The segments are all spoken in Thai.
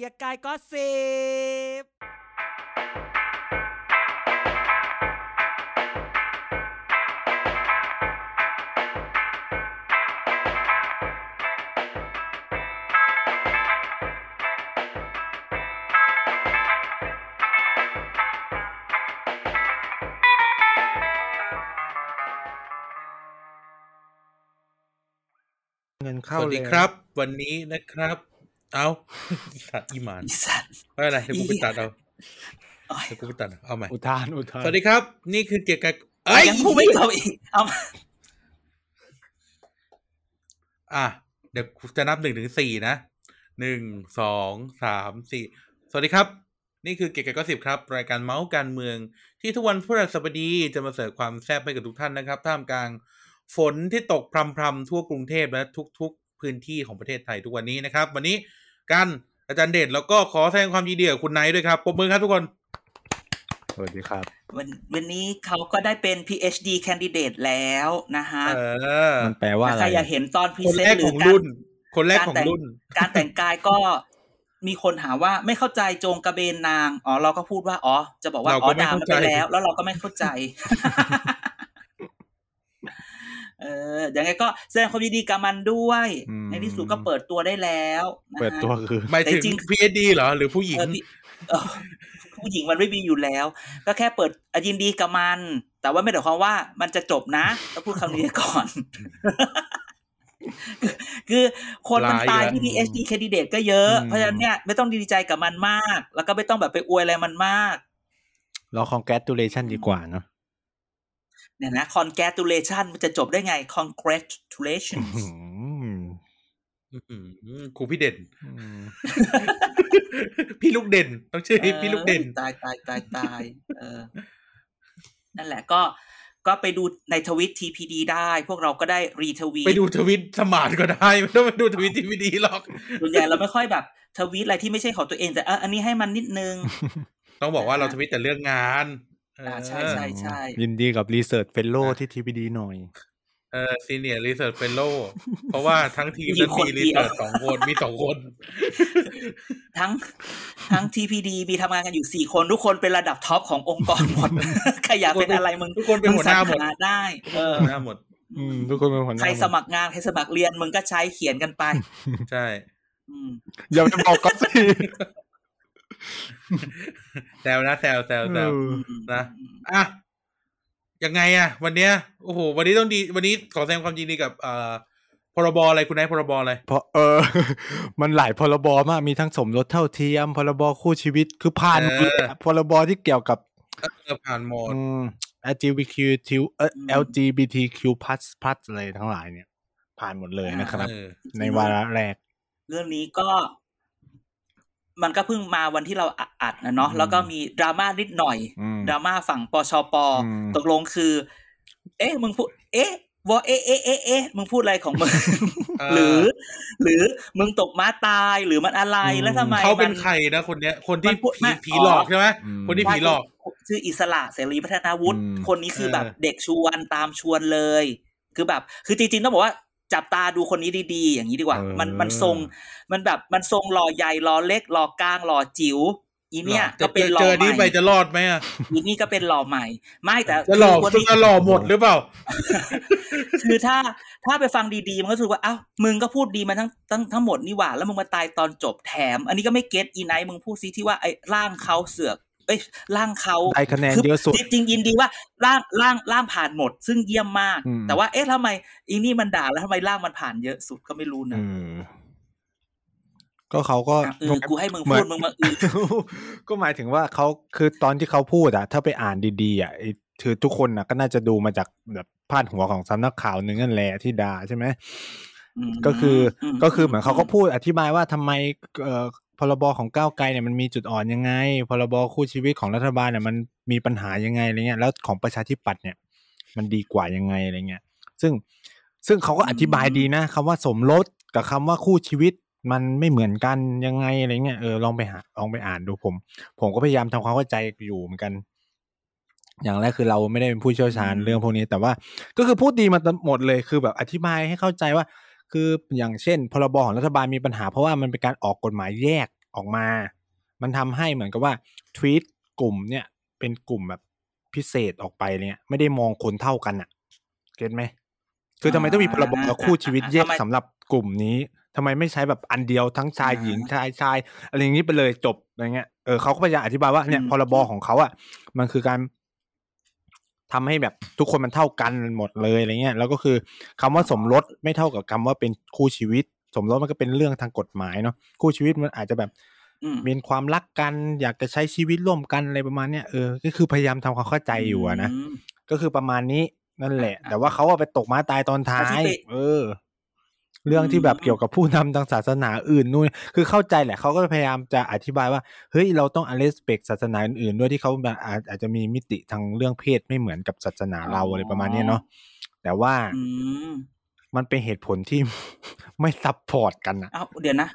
กียร์กายก็สิบเงินสเข้าวัสเลดียครับ วันนี้นะครับ เอาสัตว์อีหมานอีสัตว์ไม่เป็นไรเดี๋ยวกูไปอีตัดเอาโอ้ยเดี๋ยวกูไปตัดเอาเอาใหม่อุทานอุทานสวัสดีครับ นี่คือเกียร์กายเอ้ยยังพูดไม่จบอีกเอามาอะเดี๋ยวกูจะนับหนึ่งถึงสี่นะหนึ่งสองสามสี่สวัสดีครับ นี่คือเกียร์กายก็สิบครับ รายการเมาส์การเมือง ที่ทุกวันพฤหัสบดีจะมาเสิร์ฟความแซ่บให้กับทุกท่านนะครับท่ามกลางฝนที่ตกพรำๆทั่วกรุงเทพและทุกๆ พื้นที่ของประเทศไทยทุกวันนี้นะครับ วันนี้กันอาจารย์เดชแล้วก็ขอแสดงความยินดีกับคุณไนท์ด้วยครับปรบมือครับทุกคนสวัสดีครับ วันวันนี้เขาก็ได้เป็น PhD candidate แล้วนะฮะเออมันแปลว่าอะไรใครอยากเห็นตอนพรีคนเซแรนกต์หรืขอองการรุ่น คนแรกของการแต่งรุ่น การแต่งกายก็มีคนหาว่าไม่เข้าใจโจงกระเบนนาง อ๋อเราก็พูดว่า อ๋อ จะบอกว่าเราอ๋ก็อไม่ด่ามันเข้าไปใจแล้ว แล้วเราก็ไม่เข้าใจ เออยังไงก็แสดงความยินดีกับมันด้วยอืมในที่สุดก็เปิดตัวได้แล้วนะฮะเปิดตัวคือหมายถึงแต่จริง PhD เหรอ หรือผู้หญิงเออพี่เออผู้หญิงมันไม่มีอยู่แล้ว ก็แค่เปิดอะยินดีกับมัน แต่ว่าไม่ได้หมายความว่ามันจะจบนะต้องพูดคำนี้ก่อน คือคือคนมันตายที่ PhD candidate ก็เยอะอืมเพราะฉะนั้นเนี่ยไม่ต้องดีใจกับมันมาก แล้วก็ไม่ต้องแบบไปอวยอะไรมันมาก เรา congratulation ดีกว่าเนาะ เนี่ยนะ congratulation มันจะจบได้ไง congratulation อืมอื้อหือครูพี่เด่นอืมพี่ลูกเด่น ต้องชื่อพี่ลูกเด่น ตายตายตายตายเออ นั่นแหละก็ก็ไปดูในทวิต TPD ได้ พวกเราก็ได้รีทวีตไปดูทวิตสมานก็ได้ ไม่ต้องไปดูทวิตที่ไม่ดีหรอกส่วนใหญ่เราไม่ค่อยแบบ ทวีตอะไรที่ไม่ใช่ของตัวเองแต่เอออันนี้ให้มันนิดนึง ต้องบอกว่าเราทวิตแต่เรื่องงานเอออ่าใช่ใช่ใช่ยินดีกับ research fellow ที่ TPD หน่อย เออซีเนียร์รีเสิร์ชเฟลโลเพราะว่าทั้งทีมมีนั้นคนมีเดีรียวเสิร์ชสองคนมีสองคน ทั้งทั้ง TPD มีทำงานกันอยู่สี่คน ทุกคนเป็นระดับท็อปขององค์กรหมดใครอยากเป็นอะไรมึงทุกคนเป็นหัวหน้าหมดงสรรได้เออหัวหน้าหมดอืมทุกคนเป็นหัวหน้าใครสมัครงานใครสมัครเรียนมึงก็ใช้เขียนกันไป ใช่อืมอย่าไปบอกก็สิ แซวนะแซวแซวแซวเออนะอะยังไงอะ วันเนี้ยโอ้โห วันนี้ต้องดี วันนี้ขอแสดงความยินดีกับเอ่อพรบอะไรคุณนายพรบอะไรเพราะเออ มันหลายพรบมากมีทั้งสมรสเท่าเทียมพรบคู่ชีวิตคือผ่านหมดเลยอะพรบที่เกี่ยวกับเออผ่านหมดอืม LGBTQ เอ่อ LGBTQ plus plus อะไรทั้งหลายเนี่ย ผ่านหมดเลยนะครับเออในวาระแรก เรื่องนี้ก็ มันก็เพิ่งมาวันที่เราอัดนะเนาะอืมแล้วก็มีดราม่านิดหน่อยอืมดราม่าฝั่งปชปอืมตกลงคือ เอ๊ะ มึงพูด เอ๊ะวอเอ๊ะเอ๊ะเอ๊ะเอ๊ะมึงพูดอะไรของมึงเออหรือ หรือมึงตกม้าตายหรือมันอะไรอืมแล้วทำไมเขาเป็นมัใครนะคนเนี้ย คนที่มันพูดผีไม่ผีอ๋อหลอกใช่ไหมอืมคนที่ผีหลอกชื่ออิสระเสรีพัฒนาวุฒิอืมคนนี้คือแบบเออเด็กชวนตามชวนเลย คือแบบ คือจริงๆต้องบอกว่า จับตาดูคนนี้ดีๆ อย่างนี้ดีกว่าเออมันมันทรง มันแบบมันทรงหล่อใหญ่หล่อเล็กหล่อกลางหล่อจิ๋วอีเนี่ยจะก็เป็นหล่เจออใหนี้ไปม่จะรอดไหมอะอีนี่ก็เป็นหล่อใหม่ ไม่แต่จะหลอกคือวันซึ่งนี้จะหล่อหมดหรือเปล่า คือถ้าถ้าไปฟังดีๆ มันก็รู้สึกว่าอ้าวมึงก็พูดดีมาทั้งทั้งทั้งหมดนี่หว่า แล้วมึงมาตายตอนจบแถม อันนี้ก็ไม่เก็ตอีไนท์มึงพูดซิที่ว่าไอ้ร่างเขาเสือก เอ้ยร่างเขาได้คะแนนคืเยอะสุดจริงๆยินดีว่าร่างร่างร่างผ่านหมด ซึ่งเยี่ยมมากอืมแต่ว่าเอ๊ะทำไมอีนี่มันด่าแล้วทำไมร่างมันผ่านเยอะสุดก็ไม่รู้นะอืมก็เขาก็อะเออกูให้มึงเหมืพูอดนมึงมาอือก็หมายถึงว่าเขาคือตอนที่เขาพูดอะถ้าไปอ่านดีๆอะไอ้คือทุกคนอะก็น่าจะดูมาจากแบบพาดหัวของสำนักข่าวหนึ่งนั่นแหละที่ด่าใช่ไหมมก็คืออมก็คือเหมือนเขาก็พูดอธิบายว่าทำไมเอ่อ พรบของก้าวไกลเนี่ยมันมีจุดอ่อนยังไง พรบคู่ชีวิตของรัฐบาลเนี่ยมันมีปัญหายังไงอะไรเงี้ยแล้วของประชาธิปัตย์เนี่ย มันดีกว่ายังไงอะไรเงี้ยซึ่งซึ่งเขาก็อธิบายดีนะคำว่าสมรสกับคำว่าคู่ชีวิตมันไม่เหมือนกันยังไงอะไรเงี้ยเออลองไปหาลองไปอ่านดูผม ผมก็พยายามทำความเข้าใจอยู่เหมือนกัน อย่างแรกคือเราไม่ได้เป็นผู้เชี่ยวชาญเรื่องพวกนี้ แต่ว่าก็คือพูดดีมาหมดเลยคือแบบอธิบายให้เข้าใจว่า คืออย่างเช่น พรบของรัฐบาลมีปัญหาเพราะว่ามันเป็นการออกกฎหมายแยกออกมา มันทำให้เหมือนกับว่าทวีตกลุ่มเนี่ยเป็นกลุ่มแบบพิเศษออกไปเนี่ยไม่ได้มองคนเท่ากันอะเก็ตไหมคือทำไมต้องมีพรบคู่ชีวิตแยกสำหรับกลุ่มนี้ทำไมไม่ใช้แบบอันเดียวทั้งชายหญิงชายชายอะไรอย่างนี้ไปเลยจบอะไรเงี้ยเออเขาก็พยายามอธิบายว่าเนี่ยพรบของเขาอะมันคือการ ทำให้แบบทุกคนมันเท่ากันหมดเลยอะไรเงี้ยแล้วก็คือคำว่าสมรสไม่เท่ากับคำว่าเป็นคู่ชีวิต สมรสมันก็เป็นเรื่องทางกฎหมายเนาะคู่ชีวิตมันอาจจะแบบอืมมีความรักกันอยากจะใช้ชีวิตร่วมกันอะไรประมาณเนี้ยเออก็คือพยายามทำความเข้าใจอยู่อะนะมก็คือประมาณนี้นั่นแหละอะแต่ว่าเขาอะไปตกม้าตายตอนท้าแต่ที่ยไปเออ เรื่องที่แบบอืมเกี่ยวกับผู้นำทางศาสนาอื่นนู่นคือเข้าใจแหละเขาก็พยายามจะอธิบายว่าเฮ้ยเราต้องอเลสเปกศาสนาอื่นๆด้วยที่เขาแบบอาจอาจจะมีมิติทางเรื่องเพศไม่เหมือนกับศาสนาเราอะไรประมาณเนี้ยเนาะแต่ว่าอืมมันเป็นเหตุผลที่ไม่ซับพอร์ตกันอะเอ้าเดี๋ยวนะ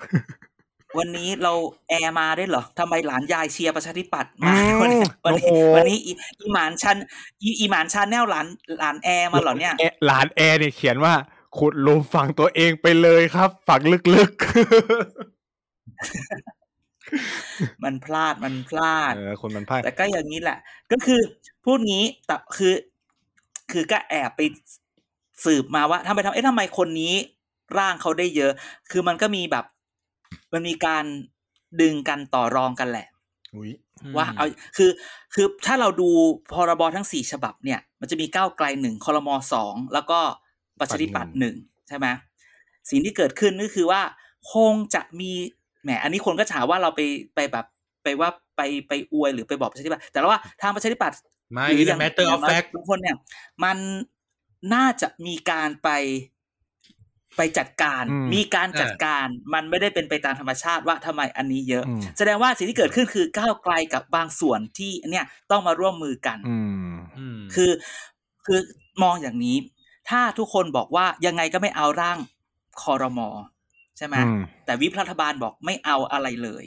วันนี้เราแอร์มาได้เหรอทำไมหลานยายเชียร์ประชาธิปัตย์มาวันนี้วันนี้วันนี้อีอีหมานชันอีอีหมานชันแนวหลานหลานแอร์มาเหรอเนี่ยแอหลานแอร์เนี่ยเขียนว่า ขุดหลุมฝังตัวเองไปเลยครับ ฝังลึกๆ มันพลาดมันพลาดเออคนมันพลาด แต่ก็อย่างนี้แหละ ก็คือพูดงี้แต่คือ คือก็แอบไปสืบมาว่าทำไมทำเอ๊ะทำไมคนนี้ร่างเขาได้เยอะ คือมันก็มีแบบ มันมีการดึงกันต่อรองกันแหละอุ้ยว่าเอาคือ คือถ้าเราดูพรบทั้งสี่ฉบับเนี่ย มันจะมีก้าวไกลหนึ่งคอรมอสองแล้วก็ ประชาธิปัตย์หนึ่งใช่ไหมสิ่งที่เกิดขึ้นก็คือว่าคงจะมีแหมอันนี้คนก็ถามว่าเราไปไปแบบไปว่าไปไปอวยหรือไปบอกประชาธิปัตย์แต่ว่าทางประชาธิปัตย์ไม่หรือแต่ matter of ย่างน้ย fact ทุกคนเนี่ย มันน่าจะมีการไปไปจัดการอืมมีการจัดการ มันไม่ได้เป็นไปตามธรรมชาติว่าทำไมอันนี้เยอะอืมแสดงว่าสิ่งที่เกิดขึ้นคือก้าวไกลกับบางส่วนที่เนี่ยต้องมาร่วมมือกันอืมอืมคือคือมองอย่างนี้ ถ้าทุกคนบอกว่ายังไงก็ไม่เอาร่างคอรมอใช่ไหมอืมแต่วิปรัฐบาลบอกไม่เอาอะไรเลย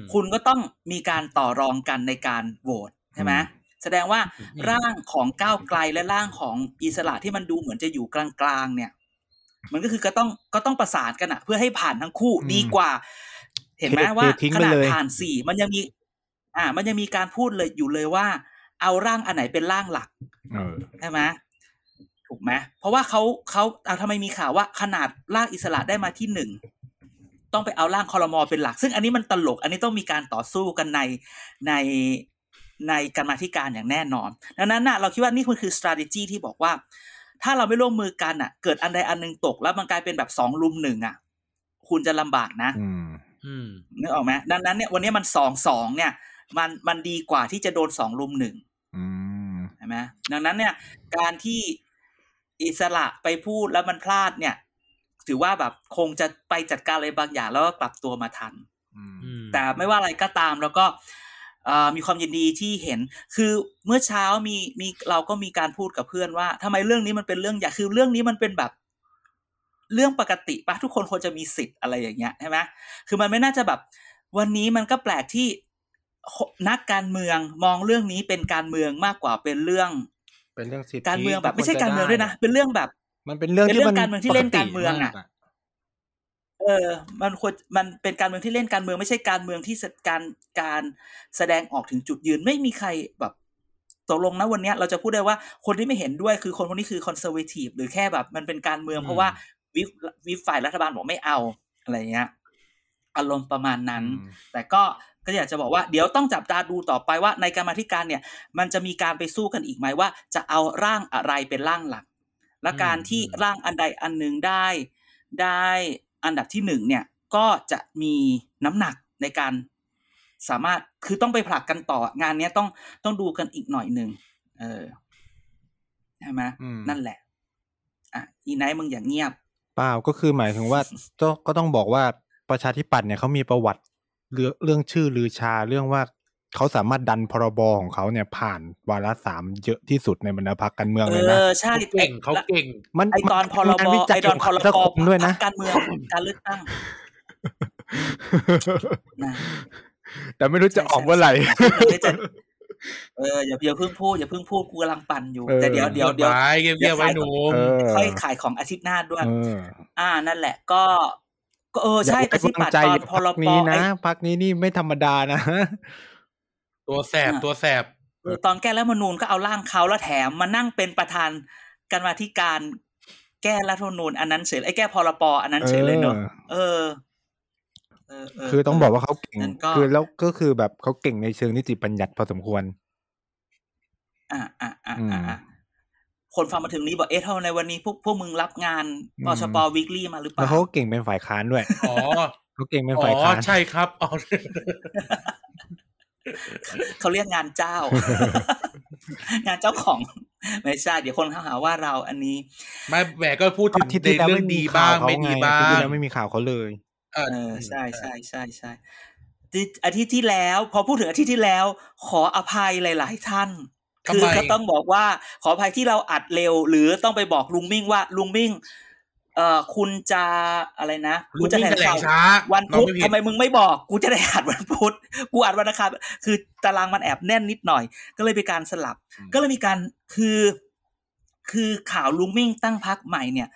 มคุณก็ต้องมีการต่อรองกันในการโหวตใช่ไหมอืมแสดงว่าอืมร่างของก้าวไกลและร่างของอิสระที่มันดูเหมือนจะอยู่กลางๆเนี่ย มันก็คือก็ต้องก็ต้องประสานกันอะเพื่อให้ผ่านทั้งคู่อืมดีกว่า เห็นไหมเทว่าทิ้งขไปนาดเลยผ่านสี่มันยังมี อ่า มันยังมีการพูดเลยอยู่เลยว่า เอาร่างอันไหนเป็นร่างหลักเออใช่ไหม ถูกไหมเพราะว่าเขาเขาเอาทำไมมีข่าวว่าขนาดร่างอิสระได้มาที่หนึ่งต้องไปเอาร่างคอรมอเป็นหลัก ซึ่งอันนี้มันตลก อันนี้ต้องมีการต่อสู้กันในในในการมาธิการอย่างแน่นอน ดังนั้นน่ะเราคิดว่านี่คือคือ strategy ที่บอกว่า ถ้าเราไม่ร่วมมือกันอะ เกิดอันใดอันหนึ่งตก แล้วมันกลายเป็นแบบสองลุมหนึ่งอะ คุณจะลำบากนะอืมอืมนึกออกไหมดังนั้นเนี่ยวันนี้มันสองสองเนี่ย มันมันดีกว่าที่จะโดนสองลุมหนึ่งอืมใช่ไหมดังนั้นเนี่ย การที่ อิสระไปพูดแล้วมันพลาดเนี่ย ถือว่าแบบคงจะไปจัดการอะไรบางอย่างแล้วก็กลับตัวมาทันอืมอืมแต่ไม่ว่าอะไรก็ตามแล้วก็เอ่อมีความยินดีที่เห็น คือเมื่อเช้ามีมีเราก็มีการพูดกับเพื่อนว่าทำไมเรื่องนี้มันเป็นเรื่องใหญ่คือเรื่องนี้มันเป็นแบบ เรื่องปกติปะทุกคนควรจะมีสิทธิ์อะไรอย่างเงี้ยใช่ไหมคือมันไม่น่าจะแบบ วันนี้มันก็แปลกที่นักการเมืองมองเรื่องนี้เป็นการเมืองมากกว่าเป็นเรื่อง เป็นเรื่องสิทธิการเมืองแบบที่ไม่ใช่ควจะการเมืองด้วยนะเป็นเรื่องแบบ มันเป็นเรื่องเป็นที่เรื่มัอนงการเมืองที่เล่นการเมืองอะปติากเออ มันควรมันเป็นการเมืองที่เล่นการเมืองไม่ใช่การเมืองที่แสการการแสดงออกถึงจุดยืนไม่มีใครแบบตกลงนะวันเนี้ยเราจะพูดได้ว่าคนที่ไม่เห็นด้วยคือคนคนนี้คือคอนเซอร์เวทีฟหรือแค่แบบ มันเป็นการเมืองอืมเพราะว่าวิปวิปฝ่ายรัฐบาลบอกไม่เอาอะไรเงี้ยอารมณ์ประมาณนั้นอืมแต่ก็ ก็อยากจะบอกว่าเดี๋ยวต้องจับตาดูต่อไปว่าในการมาธิการเนี่ย มันจะมีการไปสู้กันอีกไหมว่า จะเอาร่างอะไรเป็นร่างหลัก และการที่ร่างอันใดอันหนึ่งได้ ได้อันดับที่หนึ่งเนี่ยก็จะมีน้ำหนักในการสามารถคือต้องไปผลักกันต่องานเนี้ยต้องต้องดูกันอีกหน่อยหนึ่งเออใช่ไหมอืมนั่นแหละ อะอีไนท์มึงอย่างเงียบ เปล่าก็คือหมายถึงว่าก็ก็ต้องบอกว่าประชาธิปัตย์เนี่ยเขามีประวัติ เรื่องเรื่องชื่อลือชาเรื่องว่าเขาสามารถดันพรบของเขาเนี่ยผ่านวาระสามเยอะที่สุดในบรรดาพรรคการเมืองเอเลยนะอใช่เขาเก่งเขาเก่ง มันไอตอนพรมับงาวิจัไอยตอนพรขงสังบคมด้วยนะพรรคการเมืองการเลือกตั้งนะแต่ไม่รู้จะออกเมื่อไหร่เดี๋ยวจะเอออย่าอย่าเพิ่งพูดอย่าเพิ่งพูดกูกำลังปั่นอยู่เออแต่เดี๋ยวเดี๋ยวเดี๋ยวบายเงียบๆไว้หนุ่มเออค่อยขายของอาทิตย์หน้าด้วยเอออ่านั่นแหละก็ก็ เออใช่อย่าปฏิไว้บัวางติใจตอนพพัรกปนี้ไอ้นะพักนี้นี่ไม่ธรรมดานะ ตัวแสบอะตัวแสบเออตอนแก้รัฐธรรมนูญก็เอาร่างเขาแล้วแถมมานั่งเป็นประธานกันมาธิการแก้รัฐธรรมนูญอันนั้นเฉยไอ้แก้พรปอันนั้นเฉยเลยเนอะเออเออเคือต้องบอกว่าเขาเก่งงั้นก็คือแล้วก็คือแบบเขาเก่งในเชิงนิติบัญญัติพอสมควร อ่าอ่าอ่าอืมอ่า คนฟังมาถึงนี้บอกเอ๊ะเท่าในวันนี้พวกพวกมึงรับงานอืมปชปวีคลี่มาหรือเปแล้วล่าเขาก็เก่งเป็นฝ่ายค้านด้วยอ๋อเขาเก่งเป็นอ๋ฝ่ายอค้านใช่ครับอ๋อเขาเรียกงานเจ้า งานเจ้าของไม่ใช่เดี๋ยวคนเขาหาว่าเราอันนี้ไม่แหมก็พูดถึงอาทิตย์ในที่แล้วเรื่องไม่มีดีบ้างข่าวเขาไม่ดีไงบ้าอาทิตย์ที่งแล้วไม่มีข่าวเขาเลยเออเออใช่ใช่ใช่ใช่ที่อาทิตย์ที่แล้ว พอพูดถึงอาทิตย์ที่แล้ว ขออภัยหลาย ๆ ท่านทำ คือไมก็ต้องบอกว่าขออภัยที่เราอัดเร็ว หรือต้องไปบอกลุงมิ่งว่าลุงมิ่งเอ่อคุณจะอะไรนะลุคุงณจะมิ่งแถลแถลงงข่าวช้าวันน้องพุธไม่ผิดทำไมมึงไม่บอก กูจะได้อัดวันพุธกูอัดวันอังคารคือตารางมันแอบแน่นนิดหน่อย ก็เลยมีการสลับ ก็เลยมีการคือ คือข่าวลุงมิ่งตั้งพรรคใหม่เนี่ย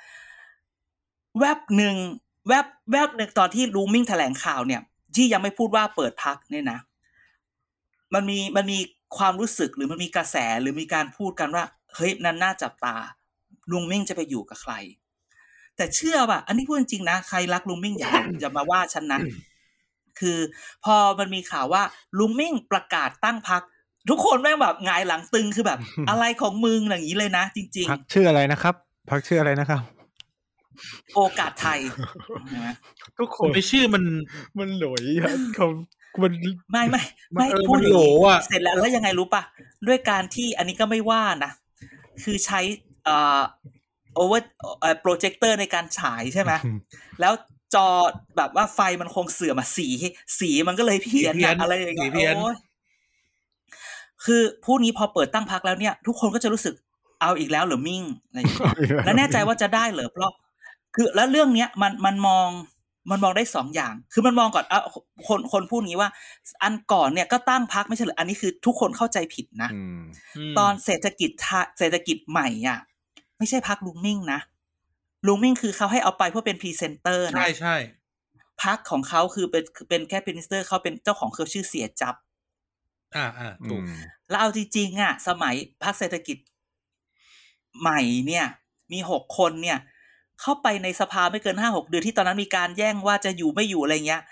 แวบหนึ่งแวบแวบหนึ่งตอนที่ลุงมิ่งแถลงข่าวเนี่ย ที่ยังไม่พูดว่าเปิดพรรคเนี่ยนะ มันมีมันมี ความรู้สึกหรือมันมีกระแสหรือมีการพูดกันว่า เฮ้ยนั่นน่าจับตาลุงมิ่งจะไปอยู่กับใคร แต่เชื่อป่ะอันนี้พูดจริงๆนะใครรักลุงมิ่งอย่าอย่ามาว่าฉันนะคือพอมันมีข่าวว่าลุงมิ่งประกาศตั้งพรรคทุกคนแม่งแบบหงายหลังตึงคือแบบ อะไรของมึงอย่างนี้เลยนะจริงพักชื่ออะไรนะครับพักชื่ออะไรนะครับๆโอกาสไทยนะทุกคผมนไปชื่อมันมันหลอยอะเขา มันไม่ไม่ไม่เออพูดมันอย่างโหลนี้อะเสร็จแล้วแล้วยังไงรู้ป่ะ ด้วยการที่อันนี้ก็ไม่ว่านะ คือใช้เอ่อโอเวอร์เอ่อโปรเจคเตอร์ในการฉายใช่ไหมแล้วจอแบบว่าไฟมันคงเสื่อมอะสี สีมันก็เลยเพี้ยนเพี้ยอะนอะไรอย่างเงี้สียเพี้ยนโอ้ยคือผู้นี้พอเปิดตั้งพรรคแล้วเนี่ย ทุกคนก็จะรู้สึกเอาอีกแล้วเหรอมิ่งอะไรอย่างเงี้ยแล้วแน่ใจว่าจะได้เหรอเพราะคือแล้วเรื่องเนี้ยมันมันมอง มันมองได้สองอย่าง คือมันมองก่อนเอาคนคนพูดงี้ว่า อันก่อนเนี่ยก็ตั้งพรรคไม่ใช่เหรออันนี้คือทุกคนเข้าใจผิดนะอืมมตอนเศรษฐกิจทะเศรษฐกิจใหม่อะ ไม่ใช่พรรคลุงมิ่งนะ ลุงมิ่งคือเขาให้เอาไปเพื่อเป็นพรีเซนเตอร์นะ ใช่ใช่พรรคของเขาคือเป็นคือเป็นแค่พรีเซนเตอร์เขาเป็นเจ้าของเครือชื่อเสียจับ อ่าอ่าถูกอืมแล้วเอาจริงๆอะ สมัยพรรคเศรษฐกิจใหม่เนี่ย มีหกคนเนี่ย เข้าไปในสภาไม่เกินห้าหกเดือนที่ตอนนั้นมีการแย่งว่าจะอยู่ไม่อยู่อะไรเงี้ย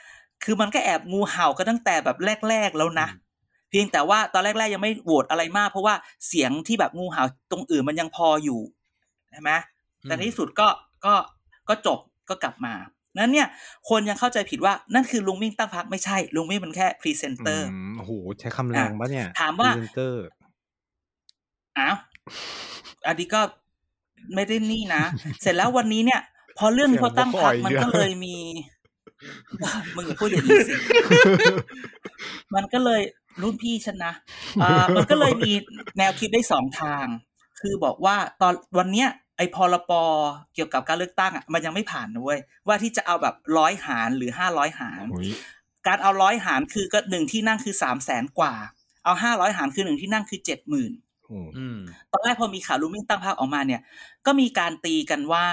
คือมันก็แอบงูเห่ากันตั้งแต่แบบแรก ๆแล้วนะ เพียงแต่ว่าตอนแรก ๆ ยังไม่โหวตอะไรมาก เพราะว่าเสียงที่แบบงูเห่าตรงอื่นมันยังพออยู่ใช่ไหมแต่ในที่สุดก็ก็ก็จบก็กลับมานั้นเนี่ยคนยังเข้าใจผิดว่านั่นคือลุงมิ่งตั้งพรรคไม่ใช่ ลุงมิ่งมันแค่ presen ter อืมโอ้โหใช้คำแรงปะเนี่ย ถามว่าพรีเซนเตอร์อ้าวอันนี้ก็ ไม่ได้นี่นะ เสร็จแล้ววันนี้เนี่ย พอเรื่องนี้พอตั้งพรรคมันก็เลยมีมึงอย่าพูดอย่างนี้สิมันก็เลยรุ่นพี่ฉันนะอ่ามันก็เลยมีแนวคิดได้สองทาง คือบอกว่าตอนวันเนี้ยไอ้พรปเกี่ยวกับการเลือกตั้งอะมันยังไม่ผ่านนะเว้ยว่าที่จะเอาแบบร้อยหารหรือห้าร้อยหารโอ้ยการเอาร้อยหารคือก็หนึ่งที่นั่งคือสามแสนกว่า เอาห้าร้อยหารคือหนึ่งที่นั่งคือเจ็ดหมื่นโอ้อืม ตอนแรกพอมีข่าวลูมิ่งตั้งพรรคออกมาเนี่ย ก็มีการตีกันว่า